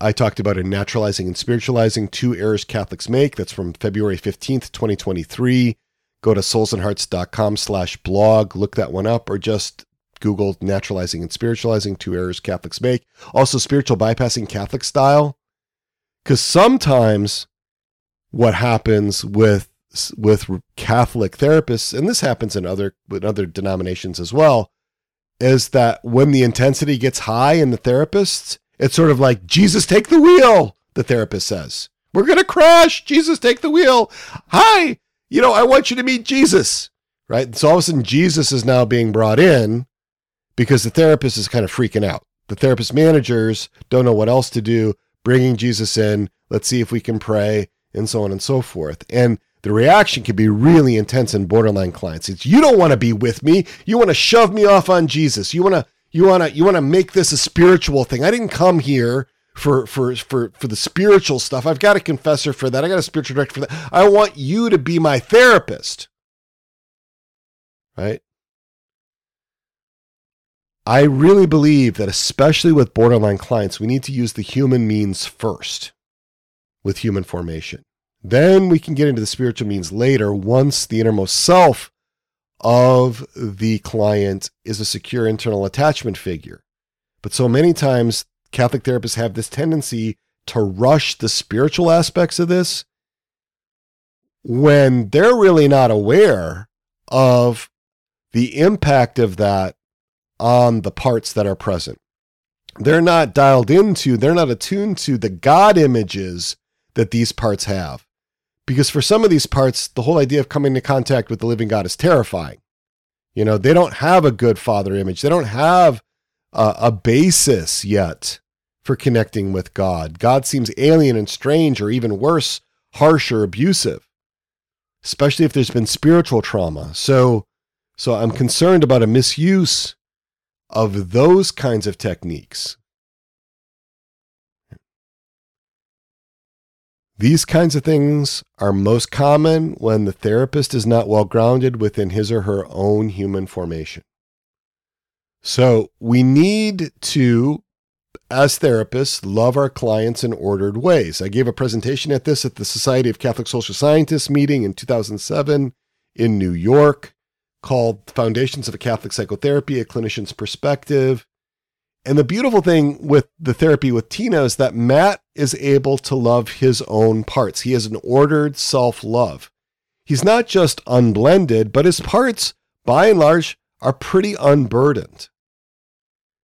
I talked about in naturalizing and spiritualizing two errors Catholics make. That's from February 15th, 2023. Go to soulsandhearts.com slash blog, look that one up, or just Google naturalizing and spiritualizing, two errors Catholics make. Also, spiritual bypassing Catholic style. Because sometimes what happens with with Catholic therapists, and this happens in other with other denominations as well, is that when the intensity gets high in the therapists, it's sort of like Jesus take the wheel. The therapist says, "We're gonna crash. Jesus take the wheel." Hi, you know, I want you to meet Jesus, right? So all of a sudden, Jesus is now being brought in because the therapist is kind of freaking out. The therapist managers don't know what else to do, bringing Jesus in. Let's see if we can pray, and so on and so forth. And the reaction can be really intense in borderline clients. It's you don't want to be with me. You want to shove me off on Jesus. You want to you want to you want to make this a spiritual thing. I didn't come here for for for for the spiritual stuff. I've got a confessor for that. I got a spiritual director for that. I want you to be my therapist. Right? I really believe that especially with borderline clients, we need to use the human means first with human formation. Then we can get into the spiritual means later once the innermost self of the client is a secure internal attachment figure. But so many times Catholic therapists have this tendency to rush the spiritual aspects of this when they're really not aware of the impact of that on the parts that are present. They're not dialed into, they're not attuned to the God images that these parts have. Because for some of these parts, the whole idea of coming into contact with the living God is terrifying. You know, they don't have a good father image, they don't have a, a basis yet for connecting with God. God seems alien and strange, or even worse, harsh or abusive, especially if there's been spiritual trauma. So, so I'm concerned about a misuse of those kinds of techniques. These kinds of things are most common when the therapist is not well grounded within his or her own human formation. So we need to as therapists, love our clients in ordered ways. I gave a presentation at this at the Society of Catholic Social Scientists meeting in 2007 in New York called Foundations of a Catholic Psychotherapy, a Clinician's Perspective. And the beautiful thing with the therapy with Tina is that Matt is able to love his own parts. He has an ordered self love. He's not just unblended, but his parts, by and large, are pretty unburdened.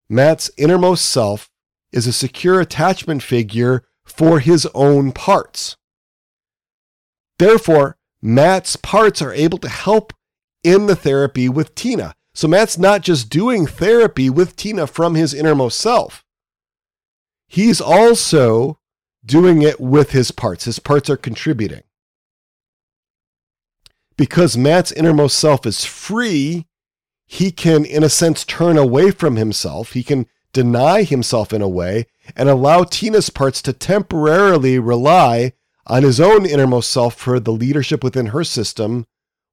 Matt's innermost self is a secure attachment figure for his own parts. Therefore, Matt's parts are able to help in the therapy with Tina. So Matt's not just doing therapy with Tina from his innermost self. He's also doing it with his parts. His parts are contributing. Because Matt's innermost self is free, he can, in a sense, turn away from himself. He can deny himself in a way and allow Tina's parts to temporarily rely on his own innermost self for the leadership within her system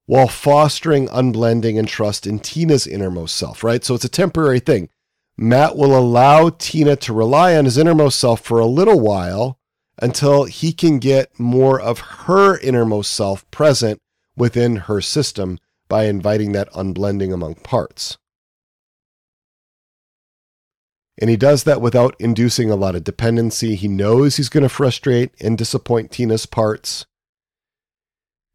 while fostering unblending and trust in Tina's innermost self, right? So it's a temporary thing. Matt will allow Tina to rely on his innermost self for a little while until he can get more of her innermost self present within her system by inviting that unblending among parts. And he does that without inducing a lot of dependency. He knows he's going to frustrate and disappoint Tina's parts.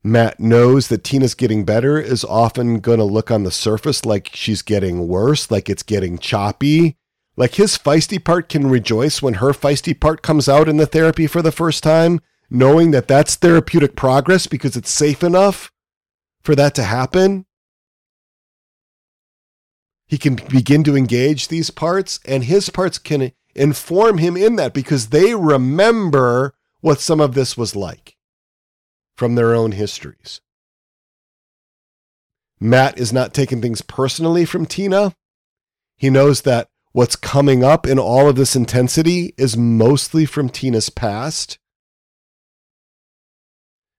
Matt knows that Tina's getting better is often going to look on the surface like she's getting worse, like it's getting choppy. Like his feisty part can rejoice when her feisty part comes out in the therapy for the first time, knowing that that's therapeutic progress because it's safe enough for that to happen. He can begin to engage these parts, and his parts can inform him in that because they remember what some of this was like from their own histories. Matt is not taking things personally from Tina. He knows that what's coming up in all of this intensity is mostly from Tina's past.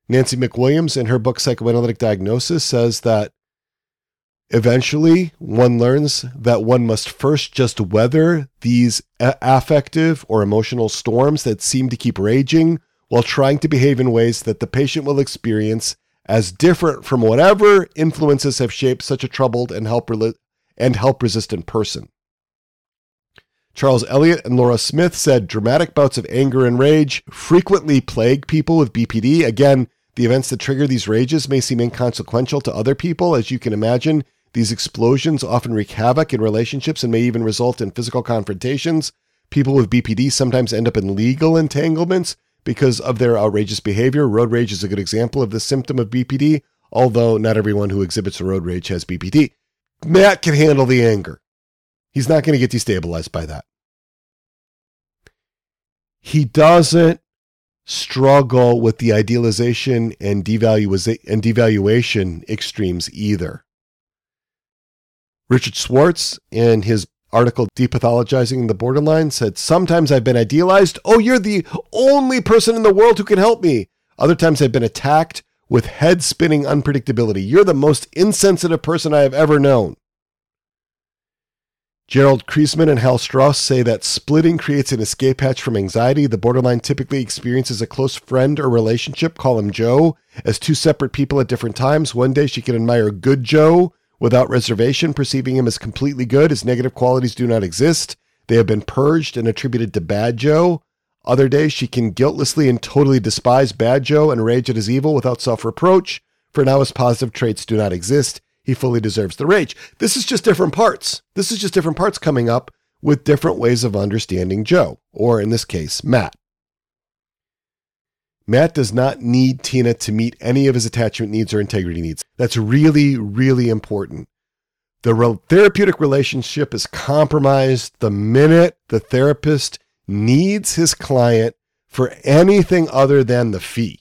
Nancy McWilliams, in her book Psychoanalytic Diagnosis, says that eventually one learns that one must first just weather these affective or emotional storms that seem to keep raging while trying to behave in ways that the patient will experience as different from whatever influences have shaped such a troubled and help, and help resistant person. Charles Elliott and Laura Smith said dramatic bouts of anger and rage frequently plague people with BPD. Again, the events that trigger these rages may seem inconsequential to other people. As you can imagine, these explosions often wreak havoc in relationships and may even result in physical confrontations. People with BPD sometimes end up in legal entanglements because of their outrageous behavior. Road rage is a good example of this symptom of BPD, although not everyone who exhibits road rage has BPD. Matt can handle the anger. He's not going to get destabilized by that. He doesn't struggle with the idealization and, devaluation and devaluation extremes either. Richard Schwartz, in his article Depathologizing the Borderline, said, Sometimes I've been idealized. Oh, you're the only person in the world who can help me. Other times I've been attacked with head spinning unpredictability. You're the most insensitive person I have ever known. Gerald Kreisman and Hal Strauss say that splitting creates an escape hatch from anxiety. The borderline typically experiences a close friend or relationship, call him Joe, as two separate people at different times. One day she can admire good Joe without reservation, perceiving him as completely good. His negative qualities do not exist. They have been purged and attributed to bad Joe. Other days she can guiltlessly and totally despise bad Joe and rage at his evil without self reproach, for now his positive traits do not exist he fully deserves the rage. This is just different parts. This is just different parts coming up with different ways of understanding Joe, or in this case, Matt. Matt does not need Tina to meet any of his attachment needs or integrity needs. That's really, really important. The re- therapeutic relationship is compromised the minute the therapist needs his client for anything other than the fee.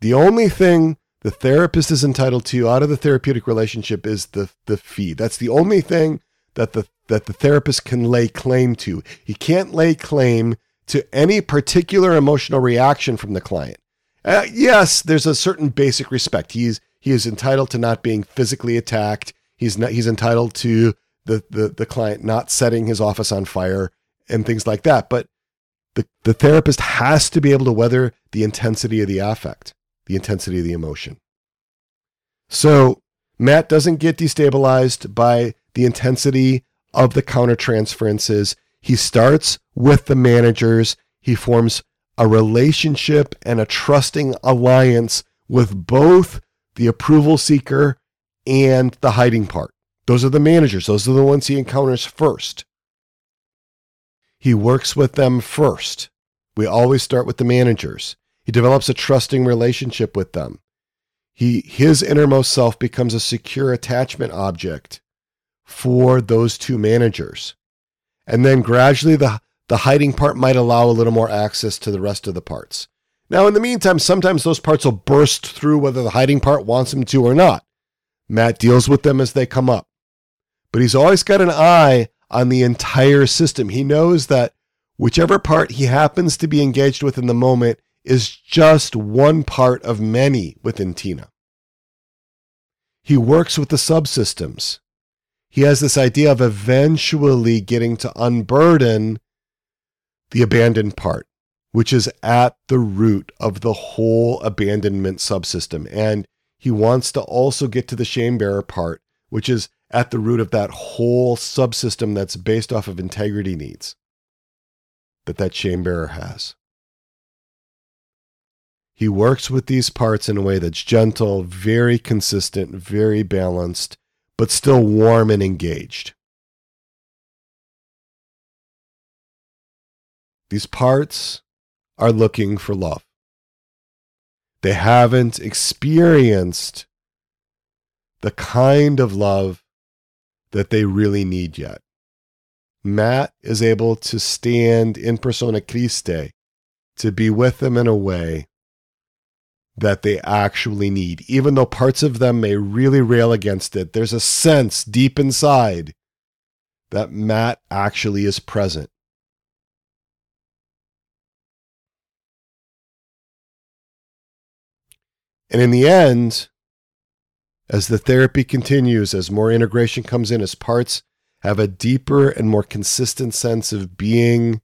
The only thing the therapist is entitled to out of the therapeutic relationship is the the fee. That's the only thing that the that the therapist can lay claim to. He can't lay claim to any particular emotional reaction from the client. Uh, yes, there's a certain basic respect. He's he is entitled to not being physically attacked. He's not he's entitled to the the the client not setting his office on fire and things like that. But the, the therapist has to be able to weather the intensity of the affect the intensity of the emotion. So Matt doesn't get destabilized by the intensity of the countertransferences. He starts with the managers. He forms a relationship and a trusting alliance with both the approval seeker and the hiding part. Those are the managers. Those are the ones he encounters first. He works with them first. We always start with the managers. He develops a trusting relationship with them. He, his innermost self becomes a secure attachment object for those two managers. And then gradually the, the hiding part might allow a little more access to the rest of the parts. Now, in the meantime, sometimes those parts will burst through whether the hiding part wants them to or not. Matt deals with them as they come up. But he's always got an eye on the entire system. He knows that whichever part he happens to be engaged with in the moment is just one part of many within Tina. He works with the subsystems. He has this idea of eventually getting to unburden the abandoned part, which is at the root of the whole abandonment subsystem. And he wants to also get to the shame bearer part, which is at the root of that whole subsystem that's based off of integrity needs that that shame bearer has. He works with these parts in a way that's gentle, very consistent, very balanced, but still warm and engaged. These parts are looking for love. They haven't experienced the kind of love that they really need yet. Matt is able to stand in persona Christi to be with them in a way that they actually need. Even though parts of them may really rail against it, there's a sense deep inside that Matt actually is present. And in the end, as the therapy continues, as more integration comes in, as parts have a deeper and more consistent sense of being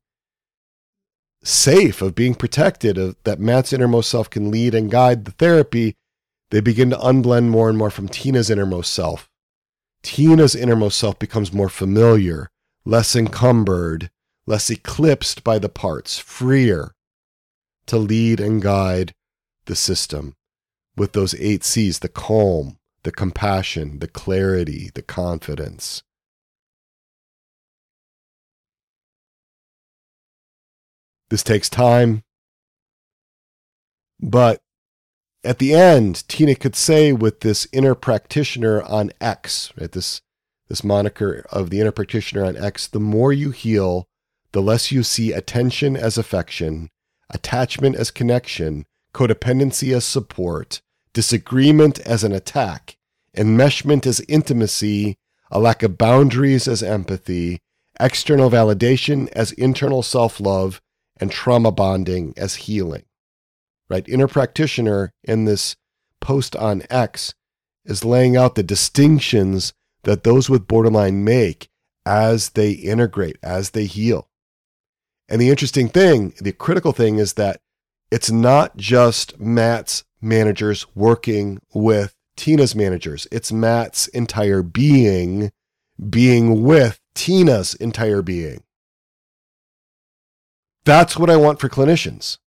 safe, of being protected, of, that Matt's innermost self can lead and guide the therapy, they begin to unblend more and more from Tina's innermost self. Tina's innermost self becomes more familiar, less encumbered, less eclipsed by the parts, freer to lead and guide the system with those eight C's the calm, the compassion, the clarity, the confidence. This takes time. But at the end, Tina could say with this inner practitioner on X, right? This this moniker of the inner practitioner on X, the more you heal, the less you see attention as affection, attachment as connection, codependency as support, disagreement as an attack, enmeshment as intimacy, a lack of boundaries as empathy, external validation as internal self love, and trauma bonding as healing. Right? Inner practitioner in this post on X is laying out the distinctions that those with borderline make as they integrate, as they heal. And the interesting thing, the critical thing is that it's not just Matt's managers working with Tina's managers. It's Matt's entire being being with Tina's entire being. That's what I want for clinicians.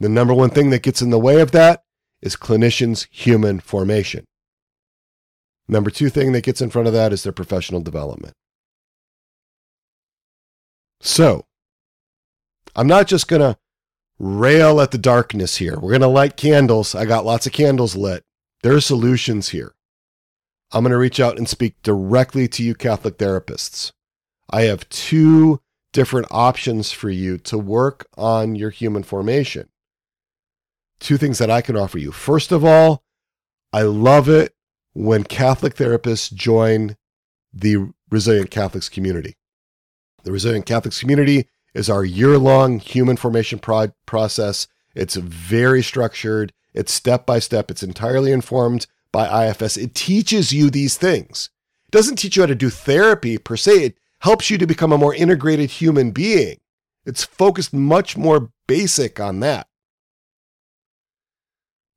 The number one thing that gets in the way of that is clinicians' human formation. Number two thing that gets in front of that is their professional development. So, I'm not just going to rail at the darkness here. We're going to light candles. I got lots of candles lit. There are solutions here. I'm going to reach out and speak directly to you Catholic therapists. I have two different options for you to work on your human formation. Two things that I can offer you. First of all, I love it when Catholic therapists join the Resilient Catholics community. The Resilient Catholics community is our year long human formation pro- process. It's very structured, it's step by step, it's entirely informed by IFS. It teaches you these things. It doesn't teach you how to do therapy per se, it helps you to become a more integrated human being. It's focused much more basic on that.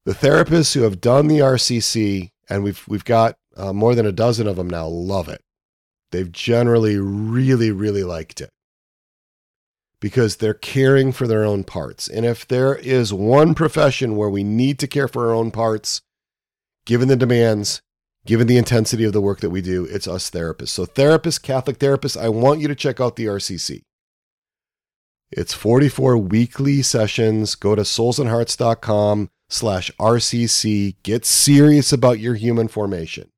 The therapists who have done the RCC, and we've we've got uh, more than a dozen of them now, love it. They've generally really really liked it because they're caring for their own parts. And if there is one profession where we need to care for our own parts, given the demands, given the intensity of the work that we do, it's us therapists. So, therapists, Catholic therapists, I want you to check out the RCC. It's 44 weekly sessions. Go to soulsandhearts.com slash RCC. Get serious about your human formation.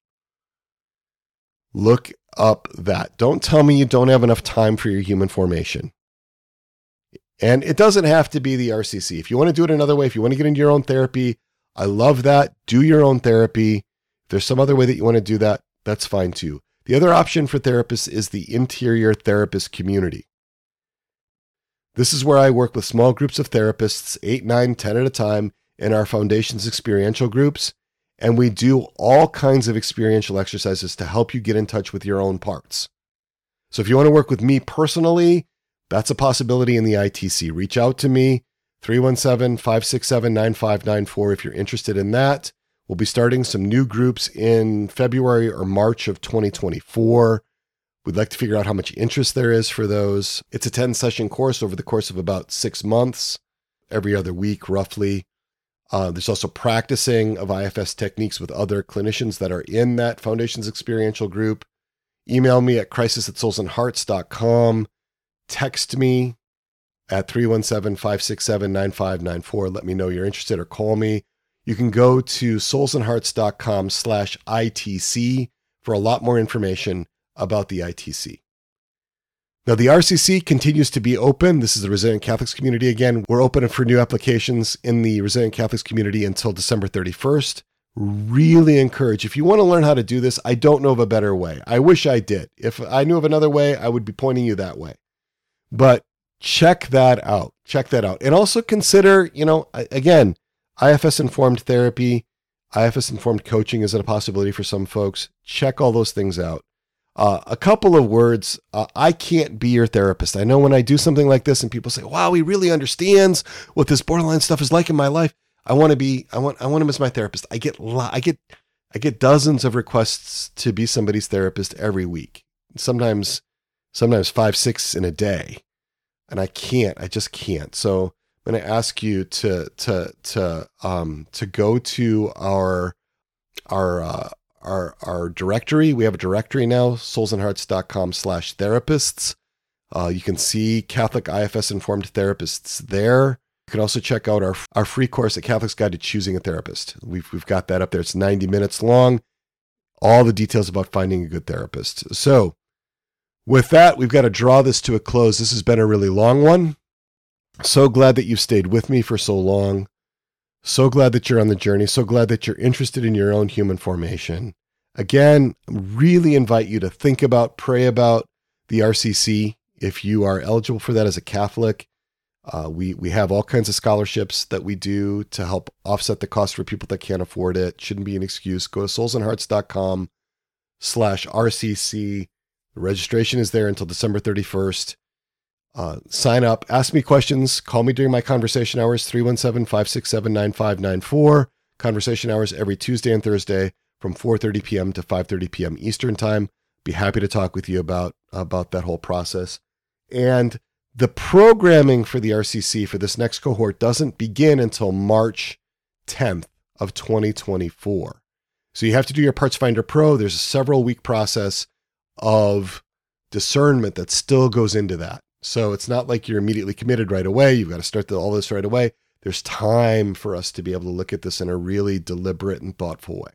Look up that. Don't tell me you don't have enough time for your human formation. And it doesn't have to be the RCC. If you want to do it another way, if you want to get into your own therapy, I love that. Do your own therapy. There's some other way that you want to do that, that's fine too. The other option for therapists is the interior therapist community. This is where I work with small groups of therapists, eight, nine, 10 at a time, in our foundation's experiential groups. And we do all kinds of experiential exercises to help you get in touch with your own parts. So if you want to work with me personally, That's a possibility in the ITC. Reach out to me, 317 567 9594, if you're interested in that. We'll be starting some new groups in February or March of 2024. We'd like to figure out how much interest there is for those. It's a 10 session course over the course of about six months, every other week, roughly. Uh, there's also practicing of IFS techniques with other clinicians that are in that Foundations Experiential group. Email me at crisis at soulsandhearts.com. Text me at 317 567 9594. Let me know you're interested or call me. You can go to soulsandhearts.com slash ITC for a lot more information about the ITC. Now, the RCC continues to be open. This is the Resilient Catholics community again. We're open for new applications in the Resilient Catholics community until December 31st. Really encourage, if you want to learn how to do this, I don't know of a better way. I wish I did. If I knew of another way, I would be pointing you that way. But check that out. Check that out. And also consider, you know, again, IFS informed therapy, IFS informed coaching is a possibility for some folks. Check all those things out. Uh, a couple of words. Uh, I can't be your therapist. I know when I do something like this and people say, "Wow, he really understands what this borderline stuff is like in my life." I want to be. I want. I want him as my therapist. I get. I get. I get dozens of requests to be somebody's therapist every week. Sometimes, sometimes five, six in a day, and I can't. I just can't. So I'm going to ask you to to to um to go to our our uh, our our directory. We have a directory now, soulsandhearts.com slash therapists. Uh, you can see Catholic IFS informed therapists there. You can also check out our, our free course, A Catholic's Guide to Choosing a Therapist. We've, we've got that up there. It's 90 minutes long. All the details about finding a good therapist. So, with that, we've got to draw this to a close. This has been a really long one. So glad that you've stayed with me for so long. So glad that you're on the journey. So glad that you're interested in your own human formation. Again, really invite you to think about, pray about the RCC if you are eligible for that as a Catholic. Uh, we we have all kinds of scholarships that we do to help offset the cost for people that can't afford it. Shouldn't be an excuse. Go to soulsandhearts.com slash RCC. Registration is there until December 31st. Uh, sign up, ask me questions, call me during my conversation hours, 317 567 9594. Conversation hours every Tuesday and Thursday from 4:30 p.m. to 5:30 p.m. Eastern Time. Be happy to talk with you about about that whole process. And the programming for the RCC for this next cohort doesn't begin until March 10th of 2024. So you have to do your Parts Finder Pro. There's a several week process of discernment that still goes into that. So it's not like you're immediately committed right away. You've got to start all this right away. There's time for us to be able to look at this in a really deliberate and thoughtful way.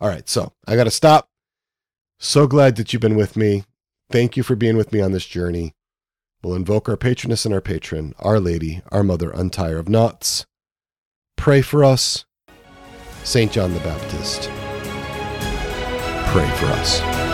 All right, so I got to stop. So glad that you've been with me. Thank you for being with me on this journey. We'll invoke our patroness and our patron, Our Lady, our Mother, Undoer of Knots. Pray for us. St. John the Baptist. Pray for us.